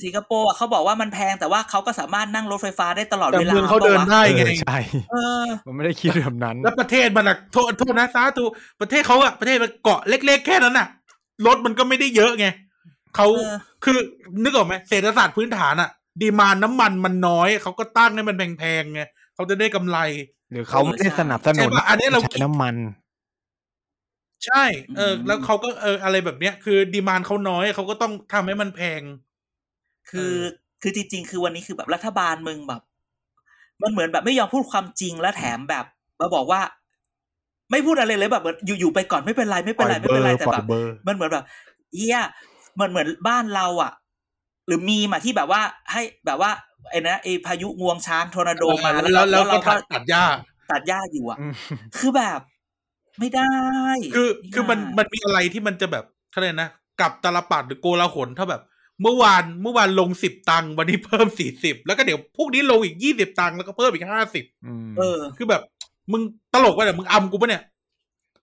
สิงคโปร์อะเขาบอกว่ามันแพงแต่ว่าเขาก็สามารถนั่งรถไฟฟ้าได้ตลอดแต่เวลาเมืองเขาเดินปะวะได้ไงเออใช่เออมันไม่ได้คิดแบบนั้น แล้วประเทศมันอะโทษโทษนะสาธุประเทศเขาอะประเทศมันเกาะเล็ก ๆ แค่นั้นอะรถมันก็ไม่ได้เยอะไงเขาเออคือนึกออกไหมเศรษฐศาสตร์พื้นฐานอะดีมานน้ำมันมันน้อยเขาก็ตั้งให้มันแพงๆไงเขาจะได้กำไร หรือเขาไม่ได้สนับสนุนใช่ปะอันนี้เราใช้น้ำมัน ใช่ เออ แล้วเขาก็เอออะไรแบบเนี้ย คือดีมานเขาน้อยเขาก็ต้องทำให้มันแพง คือเออคือจริง ๆ คือวันนี้คือแบบรัฐบาลมึงแบบ มันเหมือนแบบไม่ยอมพูดความจริงและแถมแบบมาบอกว่า ไม่พูดอะไรเลยแบบเหมือนอยู่ๆไปก่อนไม่เป็นไรไม่เป็นไรไม่เป็นไรแต่ปล่แบอยบเบอร์มันเหมือนแบบเอี้ยมันเหมือนบ้านเราอะ หรือมีมาที่แบบว่าให้แบบว่าไอ้นะไอ้พายุงวงช้างทอร์นาโดมาแล้วแล้วแล้วเราก็ก็ตัดตัดหญ้าตัดหญ้าอยู่อะอืมคือแบบไม่ได้ คือคือมันไได้มันมีอะไรที่มันจะแบบเขาเรียกนะกลับตลปัดหรือโกลาหลถ้าแบบ เมื่อวานเมื่อวานลงสิบตังค์วันนี้เพิ่มสี่สิบแล้วก็เดี๋ยวพวกนี้ลงอีกยี่สิบตังค์แล้วก็เพิ่มอีกห้าสิบอืมเออ คือแบบ มึงตลกวะเนี่ยมึงอำกูปะเนี่ย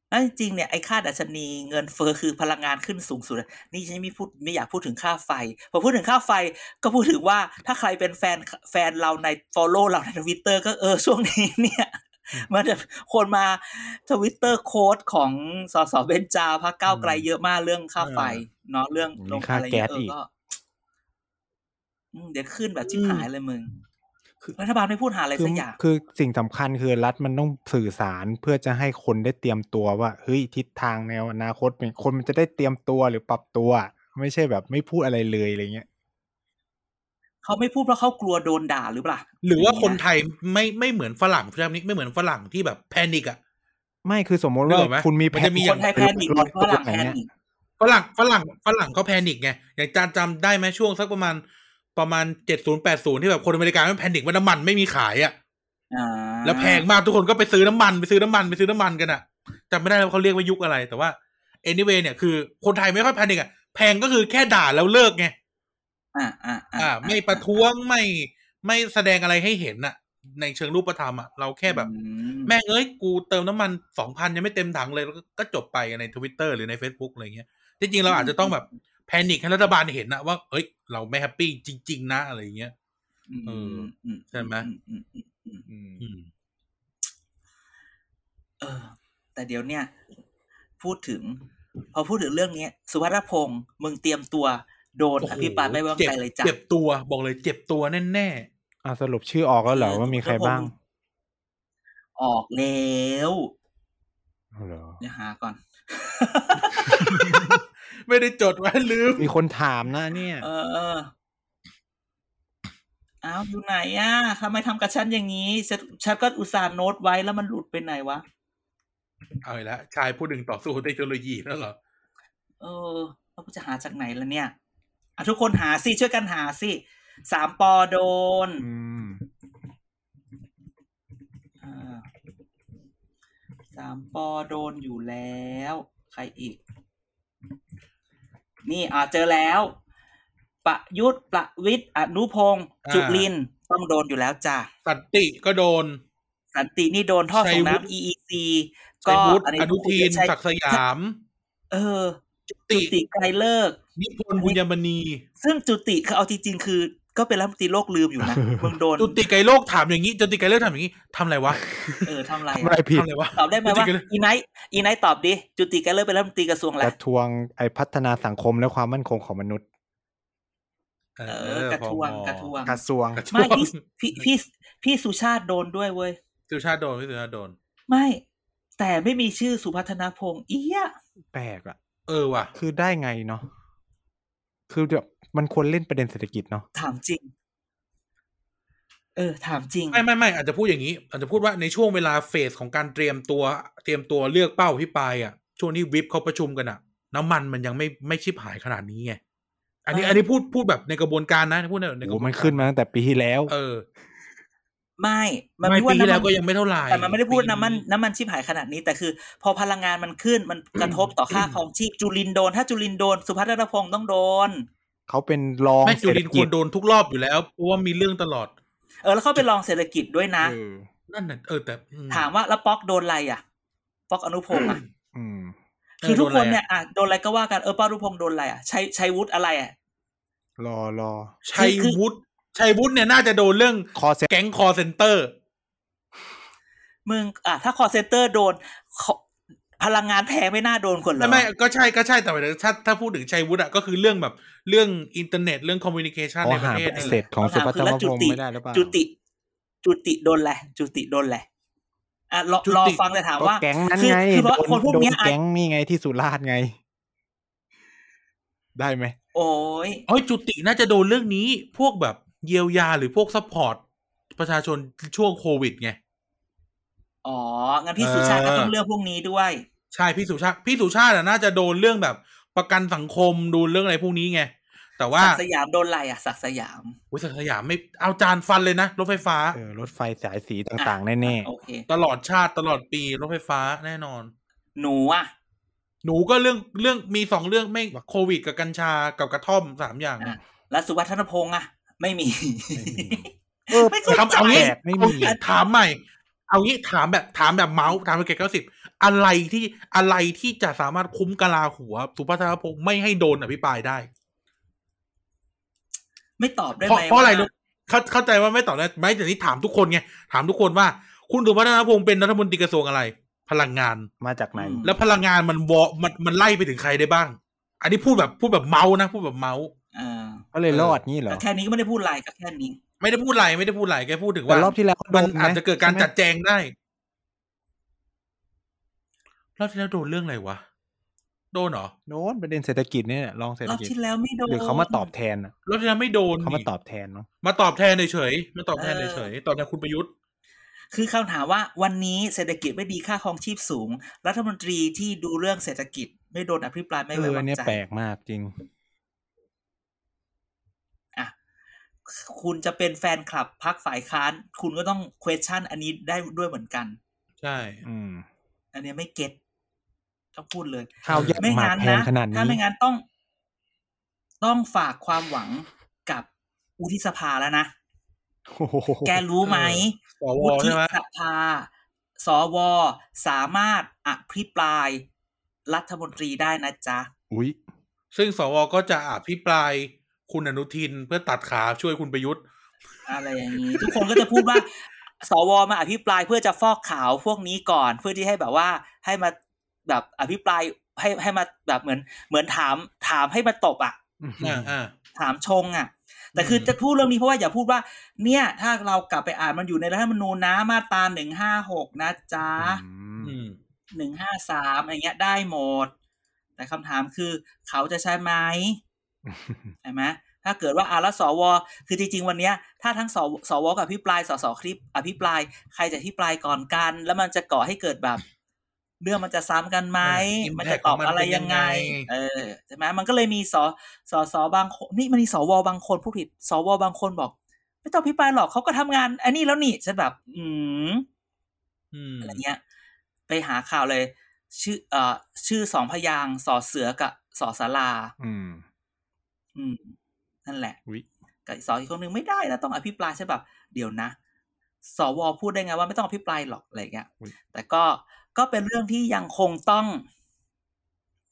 แล้วจริงๆเนี่ยไอ้ค่าดัชนีเงินเฟ้อคือพลังงานขึ้นสูงสุด นี่ฉันไม่พูดไม่อยากพูดถึงค่าไฟ พอพูดถึงค่าไฟก็พูดถึงว่าถ้าใครเป็นแฟนแฟนเราใน follow เราในทวิตเตอร์ก็เออช่วงนี้เนี่ยมันจะคนมาทวิตเตอร์ quote ของสสเบนจาพักก้าวไกลเยอะมากเรื่องค่าไฟเนาะเรื่องลงอะไรเงี้ยเออก็อืม เดี๋ยวขึ้นแบบชิบหายเลยมึงรัฐบาลไม่พูดห่าอะไรคือสักอย่าง คือสิ่งสำคัญคือรัฐมันต้องสื่อสารเพื่อจะให้คนได้เตรียมตัวว่าเฮ้ยทิศทางแนวอนาคตเป็นคนมันจะได้เตรียมตัวหรือปรับตัว ไม่ใช่แบบไม่พูดอะไรเลยอะไรเงี้ยเขาไม่พูดเพราะเขากลัวโดนด่าหรือเปล่า หรือว่าคนไทยไม่ไม่เหมือนฝรั่งพี่นี้ไม่เหมือนฝรั่งที่แบบ panic อะไม่คือสมมตินึกว่าออกไหมคุณมีมันจะมีคนไทย panic ฝรั่ง panic อะไรเงี้ยฝรั่งฝรั่งฝรั่งเขา panic ไงอย่างจานจำได้ไหมช่วงสักประมาณ ประมาณเจ็ดศูนย์แปดศูนย์ที่แบบคนอเมริกันมัน panic ว่าน้ำมันไม่มีขายอะอ่าแล้วแพงมากทุกคนก็ไปซื้อน้ำมันไปซื้อน้ำมันไปซื้อน้ำมันกันอะจำไม่ได้แล้วว่าเขาเรียกว่ายุคอะไรแต่ว่า anyway เนี่ยคือคนไทยไม่ค่อย panic อะแพงก็คือแค่ด่าแล้วเลิกไงอ่าอ่าอ่า ไม่ประท้วงไม่ไม่แสดงอะไรให้เห็นอะในเชิงรูปธรรมอะเราแค่แบบอืมแม่งเอ้ยกูเติมน้ำมันสองพันยังไม่เต็มถังเลยแล้วก็ก็จบไปในทวิตเตอร์หรือใน Facebook อะไรเงี้ยที่จริงเราอาจจะต้องแบบ แพนิคให้รัฐบาลเห็นนะว่า เอ้ย เราไม่แฮปปี้จริง ๆ นะ อะไรเงี้ยเออใช่ไหมอือืมอืมอืมอืมอืมเออ แต่เดี๋ยวเนี่ย พูดถึง พอพูดถึงเรื่องเนี้ยสุวัฒพงศ์มึงเตรียมตัวโดนโอ้อโหภิปรายไม่ไว้วางใจเลยจ้ะเจ็บตัวบอกเลย เจ็บตัวแน่อะสรุปชื่อออกแล้วเหรอว่ามีใครบ้าง ออกแล้วเอาเหรอเดี๋ยวหาก่อนๆ ไม่ได้จดไว้ลืม มีคนถามนะเนี่ยเออเอออ้าวอยู่ไหนอะทำไมทำกับฉันอย่างนี้ ฉันฉันก็อุตส่าห์โน้ตไว้แล้วมันหลุดไปไหนวะ เอาอีกแล้วชายผู้หนึ่งต่อสู้เทคโนโลยีแล้วเหรอ เออเราจะหาจากไหนล่ะเนี่ยอะทุกคนหาสิช่วยกันหาสิสามปอโดนอืมอ่าสามปอโดนอยู่แล้ว ใครอีก นี่อ่าเจอแล้ว ประยุทธ์ประวิทย์อนุพงศ์อ่าจุลินทร์ต้องโดนอยู่แล้วจ้ะสันติก็โดน สันตินี่โดนท่อส่งชัยวุฒิน้ำ EEC ชัยวุฒิอันนี้อนุทินชัยศักดิ์สยาม เออ จุจุติติไกรเลิกษ์นิพนธ์บุญยมณี ซึ่งจุติคือเอาจริงๆคือ ก็เป็นรัฐมนตรีโลกลืมอยู่นะมึงโดนจุติไกรโลกถามอย่างนี้จุติไกรโลกถามอย่างนี้ทำอะไรวะเออทำอะไรทำอะไรอะผิดทำอะไรวะตอบได้ไหมว่าจุติไกรโลกอีไนท์อีไนท์ตอบดิจุติไกรเลิกษ์เป็นรัฐมนตรีกระทรวงอะไรกระทรวงไอพัฒนาสังคมและความมั่นคงของมนุษย์ เอเออกระทรวงพมกระทรวงกระทรวงกระทรวไม่งพี่พี่พี่พี่สุชาติโดนด้วยเว้ยสุชาติโดนพี่สุชาติโดน ไม่ แต่ไม่มีชื่อสุพัฒนาพงศ์เอี้ยแปลกอะเออว่ะ คือได้ไงเนาะคือแบบ มันควรเล่นประเด็นเศรษฐกิจเนาะถามจริง เออ ถามจริง ไม่ไม่ไม่อาจจะพูดอย่างนี้ อาจจะพูดว่าในช่วงเวลาเฟสของการเตรียมตัว เตรียมตัวเลือกเป้าพี่ปลายอะช่วงที่วิปเขาประชุมกันอะ น้ำมันมันยังไม่ไม่ชิบหายขนาดนี้ไงอันนี้เอออัอันนี้พูดพูดแบบในกระบวนการนะพูดในในกโอ้ระบวนมันการขึ้นมาตั้งแต่ปีที่แล้ว เออ ไม่มันไม่ไม่ปีว่าที่แล้วน้ำก็มันยังไม่เท่าไหร่แต่มันไม่ได้พูดปีน้ำมันน้ำมันชิบหายขนาดนี้ แต่คือ พอพลังงานมันขึ้นมันกระทบต่อค่าครองชีพจุลินโดน ถ้าจุลินโดน สุพัฒนพงศ์ต้องโดน เขาเป็นรองแม่จุเศรษฐลินคกิวจรโดนทุกรอบอยู่แล้วเพราะว่ามีเรื่องตลอด เออแล้วเขาเป็นรองเศรษฐกิจด้วยนะเออนั่นน่ะเออแต่อืมถามว่าแล้วป๊อกโดนอะไรอะฟอกอนุพงศ์อะอืมคือทุกคนโดนอะไรอะเนี่ยอะโดนอะไรก็ว่ากันเออป้าอนุพงศ์โดนอะไรอะชัยชัยวุฒิอะไรอะรอรอชัยวุฒิชัยวุฒิเนี่ยน่าจะโดนเรื่องคอเซ็ตแก๊งคอเซ็นเตอร์มึงอะถ้าคอเซนเตอร์โดนขอพลังงานแพงไม่น่าโดนคนเหรอไม่ไม่ก็ใช่ก็ใช่แต่หมายถึงถ้าถ้าพูดถึงชัยวุฒิอะก็คือเรื่องแบบ เรื่องอินเทอร์เน็ตเรื่องคอมมิวนิเคชันเขาในประหาเทศแอนี่สแหเซละทของสุพัฒคำถามนคือแล้วพจุงศ์ติไม่ได้หรือเปล่าจุติ จุติโดนแหละจุติโดนแหละอะรอรอฟังแต่ถามก็ว่าแก๊งนั้นคือไงคือเพราะโดนคนพวกโดนเนี้ยอะแก๊งนี่ไงที่สุราษฎร์ไง ได้ไหมโอ้ยเอ้ยจุติน่าจะโดนเรื่องนี้ พวกแบบเยียวยาหรือพวก support ประชาชนช่วงโควิดไงอ๋องั้นพี่สุชาติก็ต้องเลือกพวกนี้ด้วย ใช่พี่สุชาติพี่สุชาติอะน่าจะโดนเรื่องแบบ ประกันสังคมดูเรื่องอะไรพวกนี้ไงแต่ว่าศักดิ์สยามโดนอะไรอะศักดิ์สยามอุยสยามไม่เอาจานฟันเลยนะ รถไฟฟ้าเออรถไฟสายสีต่างๆ แน่โอเคตลอดชาติตลอดปีรถไฟฟ้าแน่นอน หนูอะ หนูก็เรื่องเรื่องมีสองเรื่องไม่โควิดกับกัญชากับกระท่อมสามอย่างอะแล้วสุวัฒนพงษ์อะ ไม่มีๆเออไม่เข้าใจทำเอางี้แปลกไม่มีเอางี้ถามใหม่ เอางี้ถามแบบถามแบบเมาส์ถามแบบเกตเก้าสิบ อะไรที่อะไรที่จะสามารถคุ้มกะลาหัว สุพัฒนพงศ์ไม่ให้โดนอภิปรายได้ ไม่ตอบได้เพราะไหมเพราะอะไรว่รู้เข้าเข้าใจว่าไม่ตอบได้ไหมแต่นี้ถามทุกคนไงถามทุกคนว่า คุณสุพัฒนพงศ์เป็นรัฐมนตรีกระทรวงอะไร พลังงานมาจากไหน แล้วพลังงานมันวอมันมันไล่ไปถึงใครได้บ้าง อันนี้พูดแบบพูดแบบเมาส์นะพูดแบบเมาส์อ่าก็เลยรอดงี้เหรอแต่แค่นี้ก็ไม่ได้พูดอะไรก็แค่นี้ ไม่ได้พูดอะไรไม่ได้พูดอะไรแกพูดถึงแต่ว่ารอบที่แล้วโดมันนไหอาจจะเกิดการใช่ไหมจัดแจงได้ รอบที่แล้วโดนเรื่องอะไรวะ โดนเหรอ โดนประเด็นเศรษฐกิจเนี่ยลองเศรษรฐอบกิจที่แล้วไม่โดนหรือเขามาตอบแทนอะรอบที่แล้วไม่โดนเขามานี่ตอบแทนเนาะมาตอบแทนเฉยๆมาตอบแทนเออเฉยๆตอบแทนคุณประยุทธ์ คือคำถามว่าวันนี้เศรษฐกิจไม่ดีค่าครองชีพสูง รัฐมนตรีที่ดูเรื่องเศรษฐกิจ ไม่โดนอภิปรายไม่เอไว้อวาอันงเนี้ยใจแปลกมากจริงอะคุณจะเป็นแฟนคลับพักฝ่ายค้าน คุณก็ต้อง question อันนี้ได้ด้วยเหมือนกัน ใช่ อืม อันเนี้ยไม่เก็ต ต้องพูดเลยข้าวยักไม่หมากงั้นแพงนะขนาดถ้านี้ไม่งั้นต้อง ต้องฝากความหวังกับวุฒิสภาแล้วนะโอ้โหแกรู้ไหมสววุฒิใช่ไหมสภาสวสามารถอภิปรายรัฐมนตรีได้นะจ๊ะอุ้ยซึ่งสวก็จะอภิปรายคุณอนุทินเพื่อตัดขาช่วยคุณประยุทธ์ อะไรอย่างนี้ ทุกคนก็จะพูดว่า สวมาอภิปรายเพื่อจะฟอกขาวพวกนี้ก่อน เพื่อที่ให้แบบว่าให้มา แบบอภิปรายให้ให้มาแบบเหมือนเหมือนถามถามให้มาตบอะอ่าอ่าถามชงอะ แต่คืออมจะพูดเรื่องนี้เพราะว่าอย่าพูดว่า เนี่ย ถ้าเรากลับไปอ่านมันอยู่ในรัฐธรรมนูญนะมาตราหนึ่งห้าหกนะจ๊ะอืมหนึ่งห้าสามอะไรเงี้ยได้หมด แต่คำถามคือเขาจะใช่ไหมใช่ไหมถ้าเกิดว่าอาแล้วสว คือจริงๆ วันเนี้ย ถ้าทั้งสวสวกับอภิปรายสสคลิป อภิปราย ใครจะอภิปรายก่อนกัน แล้วมันจะก่อให้เกิดแบบ เรื่องมันจะซ้ำกันไหมอ่า impact มันจะตอบอะไรยังไงของมันเป็นยังไง เออใช่ไหมมันก็เลยมีสสสบางคนนี่มันมีสวบางคนผู้ผิดสวบางคนบอก ไม่ต้องอภิปรายหรอกเขาก็ทำงานอันนี้แล้วนี่ฉันแบบอืมอืมอะไรเงี้ย ไปหาข่าวเลย ชื่อ เอ่อ ชื่อสองพยางค์สอเสือกับสอสาราอืม อืม นั่นแหละอุ้ยกับอีกสองอีกคนหนึ่งไม่ได้นะต้องอภิปรายใช่แบบเดี๋ยวนะสวพูดได้ไงว่าไม่ต้องอภิปรายหรอกอะไรเงี้ยแต่ก็ ก็เป็นเรื่องที่ยังคงต้อง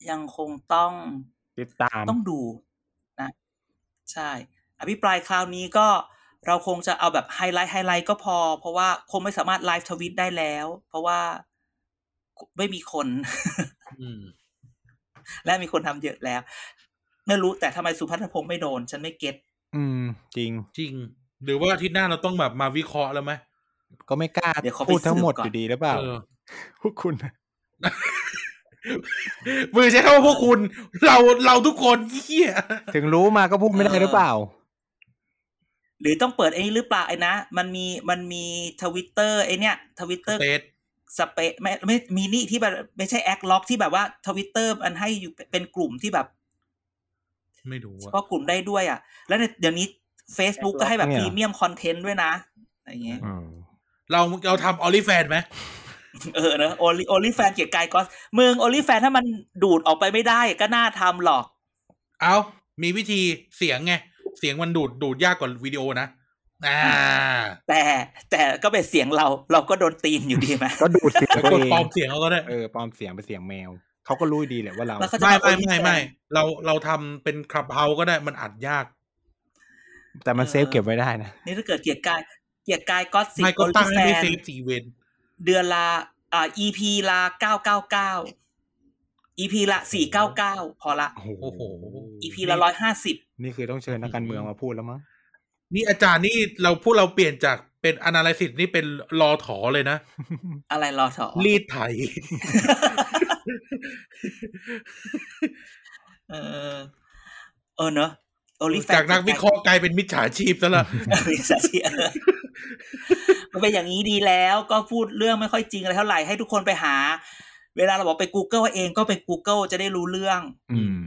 ยังคงต้อง ติดตามต้องดูนะ ใช่ อภิปรายคราวนี้ก็เราคงจะเอาแบบ highlight highlight ก็พอ เพราะว่าคงไม่สามารถ live tweet ได้แล้ว เพราะว่าไม่มีคนอืมและมีคนทำเยอะแล้วไม่รู้แต่ทำไมสุพัฒนพงศ์ไม่โดน ฉันไม่เก็ตอืม จริงจริง หรือว่าอาทิตย์หน้าเราต้องแบบมาวิเคราะห์แล้วไหมก็ไม่กล้าเดี๋ยวเขาไปพูดทั้งหมดสืบก่อนอยู่ดีหรือเปล่าเออ พวกคุณมือใช้คำว่าพวกคุณ เราเราทุกคนเฮียถึงรู้มาก็พูดไม่ได้หรือเปล่า หรือต้องเปิดไอ้นี้หรือเปล่าไอ้นะมันมีมันมีทวิตเตอร์ไอ้เนี่ยทวิตเตอร์เตสสเปซไม่ไม่มีนี่ที่แบบไม่ใช่แอคล็อกที่แบบว่าทวิตเตอร์มันให้อยู่เป็นกลุ่มที่แบบ ไม่รู้เฉอะพาะกลุ่มได้ด้วยอะ แล้วในเดี๋ยวนี้ Facebook ก็ให้แบบเนี่ยพรีเมียมคอนเทนต์ด้วยนะอะไรอย่างเงี้ยอืมเราเราทำออลิแฟนไหม เออเนอะโอลิโอลิแฟนเกียร์กายก็มึงโอลิแฟนถ้ามันดูดออกไปไม่ได้ก็น่าทำหรอก เอามีวิธีเสียงไง เสียงมันดูดดูดยากกว่าวิดีโอนะอ่า แต่แต่ก็เป็นเสียงเรา เราก็โดนตีนอยู่ดีไหมก็ดูดเสียงแล้วตัวกดเองปลอมเสียงเขาก็ได้เออปลอมเสียงเป็นเสียงแมวเขาก็รู้ดีแหละว่าเราแล้วก็จะไม่าไม่โอลิไม่แฟนไม่เราเราทำเป็นคลับเฮาก็ได้มันอัดยาก แต่มันเซฟเก็บไว้ได้นะนี่ถ้าเกิดเกียร์กายเกียร์กายก็สิบไม่ก็โอลิตั้งแฟให้ไม่นเซฟสี่เวน เดือนละอ่า EP ละเก้าเก้าเก้า EP ละสี่เก้าเก้าพอละโอ้โหโอ้โห EP ละร้อยห้าสิบนี่คือต้องเชิญนักการเมืองมาพูดแล้วมั้งนี่อาจารย์นี่เราพูดเราเปลี่ยนจากเป็นอนาลิซิสนี่เป็นรอถอเลยนะ อะไรรอถอรีดไถเออเออเนอะโอลิแฟน จากนักวิเคราะห์กลายเป็นมิจฉาชีพซะละมิจฉาชีพเออมันเป็นอย่างนี้ดีแล้วก็พูดเรื่องไม่ค่อยจริงอะไรเท่าไหร่ให้ทุกคนไปหา เวลาเราบอกไป Google เองก็ไป Google จะได้รู้เรื่องอืม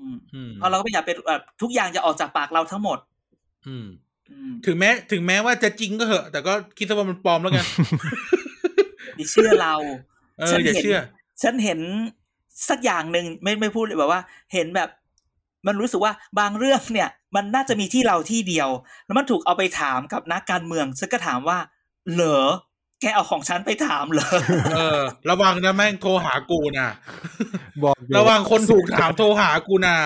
อืมอืมเพราะเราก็ไม่อยากเป็นแบบทุกอย่างจะออกจากปากเราทั้งหมด อืมอืมถึงแม้ ถึงแม้ว่าจะจริงก็เหอะ แต่ก็คิดซะว่ามันปลอมแล้วกันอย่าเชื่อเราเอฉัอนอย่าเห็นเชื่อ ฉันเห็นสักอย่างหนึ่งไม่ไม่พูดเลยแบบว่า เห็นแบบ มันรู้สึกว่าบางเรื่องเนี่ยมันน่าจะมีที่เราที่เดียว แล้วมันถูกเอาไปถามกับนักการเมืองฉันก็ถามว่า เหรอแกเอาของฉันไปถามเหรอเออ ระวังนะแม่งโทรหากูนะบอกอยู่ระวังคนถูกถามโทรหากูนะ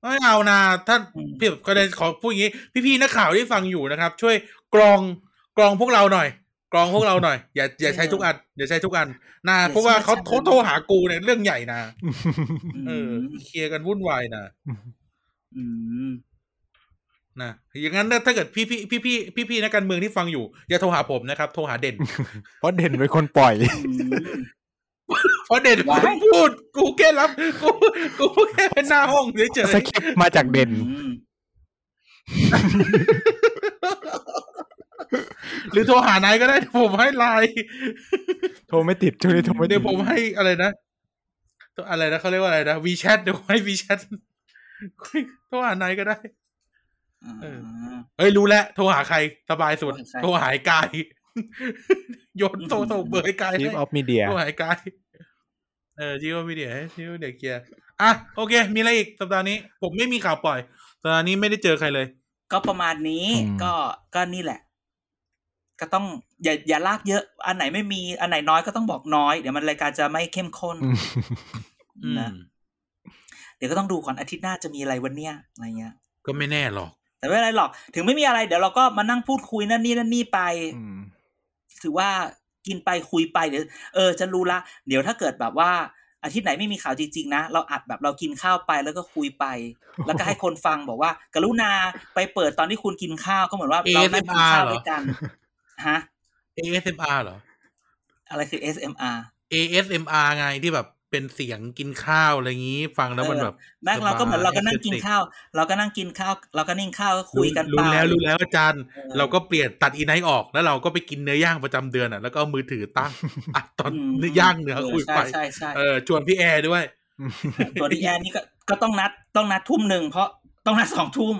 ไม่เอานะท่านอืมพี่ก็เลยขอพูดอย่างนี้ พี่ๆนักข่าวที่ฟังอยู่นะครับ ช่วยกรองกรองพวกเราหน่อย กรองพวกเราหน่อย อย่าอย่าใช้ทุกอันอย่าใช้ทุกอันนะเพราะว่าเขาเขาโทรหากูเนี่ยเรื่องใหญ่นะเออเคลียร์กันวุ่นวายนะอืมนะอย่างนั้นถ้าเกิดพี่พี่พี่พี่พี่พี่นักการเมืองที่ฟังอยู่ อย่าโทรหาผมนะครับ โทรหาเด่น เพราะเด่นเป็นคนปล่อยอืมเพราะเด่นว้ายกูพูด กูแค่รับกูกูแค่เป็นหน้าห้องเฉยสคริปต์มาจากเด่นอืมๆ หรือโทรหานายก็ได้เดี๋ยวผมให้ไลน์โทรไม่ติดช่วงนี้โทรไม่ติเดี๋ดยวผมให้อะไรนะอะไรนะเขาเรียกว่าอะไรนะวีแชทเดี๋ยวให้วีแชทโทรหานายก็ได้เออเอ้ยรู้แล้วโทรหาใครสบายสุด โทรหาไอ้กายโยนโทรส่งเบอร์ไอ้กายชีฟให้ออฟมีเดียโทรหาไอ้กายเออจิวมีเดียจิวเด็กเกียร์อะโอเค มีอะไรอีกสัปดาห์นี้ ผมไม่มีข่าวปล่อยสัปดาห์นี้ไม่ได้เจอใครเลย ก็ประมาณนี้อืมก็ก็นี่แหละ ก็ต้องอย่าอย่าลากเยอะ อันไหนไม่มีอันไหนน้อยก็ต้องบอกน้อย เดี๋ยวมันรายการจะไม่เข้มข้นอืมอืมนะเดี๋ยวก็ต้องดูก่อนอาทิตย์หน้าจะมีอะไรวันเนี้ยอะไรเงี้ย ก็ไม่แน่หรอก แต่ไม่เป็นไรหรอก ถึงไม่มีอะไร เดี๋ยวเราก็มานั่งพูดคุยนั่นนี่นั่นนี่ไปอืมถือว่ากินไปคุยไปเดี๋ยวเออจะรู้ละ เดี๋ยวถ้าเกิดแบบว่า อาทิตย์ไหนไม่มีข่าวจริงๆนะเราอัดแบบเรากินข้าวไปแล้วก็คุยไป แล้วก็ให้คนฟังบอกว่า กรุณาไปเปิดตอนที่คุณกินข้าวก็เหมือนว่าเรานั่งกินข้าวด้วยกัน ฮะ ASMR เหรอ อะไรคือ SMR ASMR ไงที่แบบเป็นเสียงกินข้าวอะไรอย่างนี้ ฟังแล้วมันแบบแม่งเราก็เหมือนเราก็นั่งกินข้าว เราก็นั่งกินข้าว เราก็นิ่งข้าวก็คุยกันรู้ไปแล้วรู้แล้วอาจารย์เออเราก็เปลี่ยนตัดอีไนท์ออกแล้วเราก็ไปกินเนื้อย่างประจำเดือนอะ แล้วก็เอามือถือตั้งอัดตอนมย่างเนื้อคุยไปใช่ใช่ใช่เออชวนพี่แอร์ด้วยตัวดีแอนนี่ก็ก็ต้องนัดต้องนัดทุ่มหนึ่งเพราะต้องนัดสองทุ่ม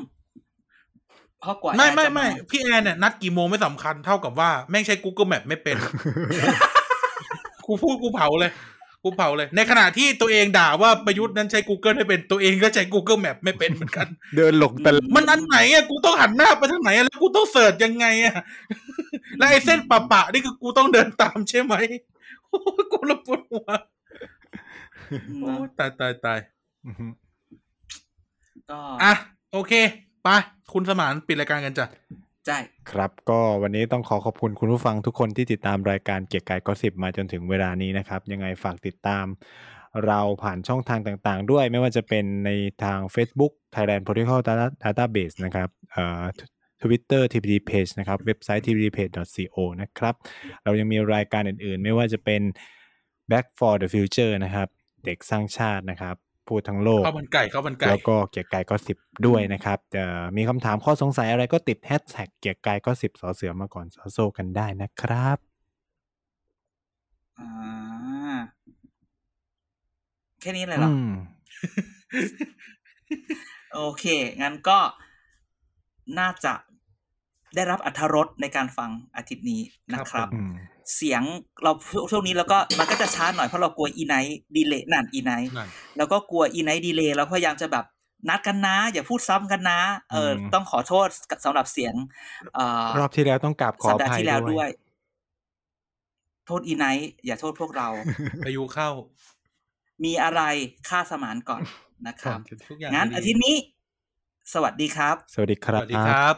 เพราะกว่าไม่แอร์ไม่จะาไม่พี่แอร์เนี่ยนัดกี่โมงไม่สำคัญเท่ากับว่าแม่งใช้ Google Map ไม่เป็นกูพูดกูเผาเลยกูเผาเลย ในขณะที่ตัวเองด่าว่าประยุทธ์นั้นใช้ Google ไม่เป็นตัวเองก็ใช้ Google Map ไม่เป็นเหมือนกัน เดินหลงแต่ละมันอันไหนอะกูต้องหันหน้าไปทางไหนอะแล้วกูต้องเสิร์ชยังไงอะแล้วไอ้เส้นปะปะนี่คือกูต้องเดินตามใช่ไหมโอ้ยกูระปวดหัวโอ้ยตายตายตายอือฮึก็อะโอเค ไปคุณสมานปิดรายการกันจ้ะใช่ครับก็วันนี้ต้องขอขอบคุณคุณผู้ฟังทุกคนที่ติดตามรายการเกียร์กายก็สิบมาจนถึงเวลานี้นะครับ ยังไงฝากติดตามเราผ่านช่องทางต่างๆ ด้วยไม่ว่าจะเป็นในทาง Facebook Thailand Political Data- Database นะครับเอ่อ Twitter TPD Page นะครับเว็บไซต์ tpdpage.co นะครับ เรายังมีรายการอื่นๆ ไม่ว่าจะเป็น Back for the Future นะครับ เด็กสร้างชาตินะครับ พูดทั้งโลกข้าวมันไก่ข้าวมันไก่แล้วก็เกียร์กายก็สิบด้วยนะครับจะมีคำถามข้อสงสัยอะไรก็ติดแฮชแท็กเกียร์กายก็สิบสอเสือมาก่อนสอโซกันได้นะครับอ่าแค่นี้เลยเหรออืมโอเค งั้นก็น่าจะได้รับอัธรสในการฟังอาทิตย์นี้นะครับอืม เสียงเราช่วงนี้แล้วก็มันก็จะช้าหน่อยเพราะเรากลัวอีไนท์ดีเลย์นั่นอีไนท์นั่นแล้วก็กลัวอีไนท์ดีเลย์เราพยายามจะแบบนัดกันนะ อย่าพูดซ้ำกันนะ เอออมต้องขอโทษสำหรับเสียงเอ่อรอบที่แล้วต้องกราบขอสัปอดาห์ภัยที่แล้วด้ด้ววยยโทษอีไนท์อย่าโทษพวกเราพายุเข้า มีอะไรค่าสมานก่อนนะครับทุกอย่างงั้นดีอาทิตย์นี้ สวัสดีครับ สวัสดีคสรับวัสดีครับ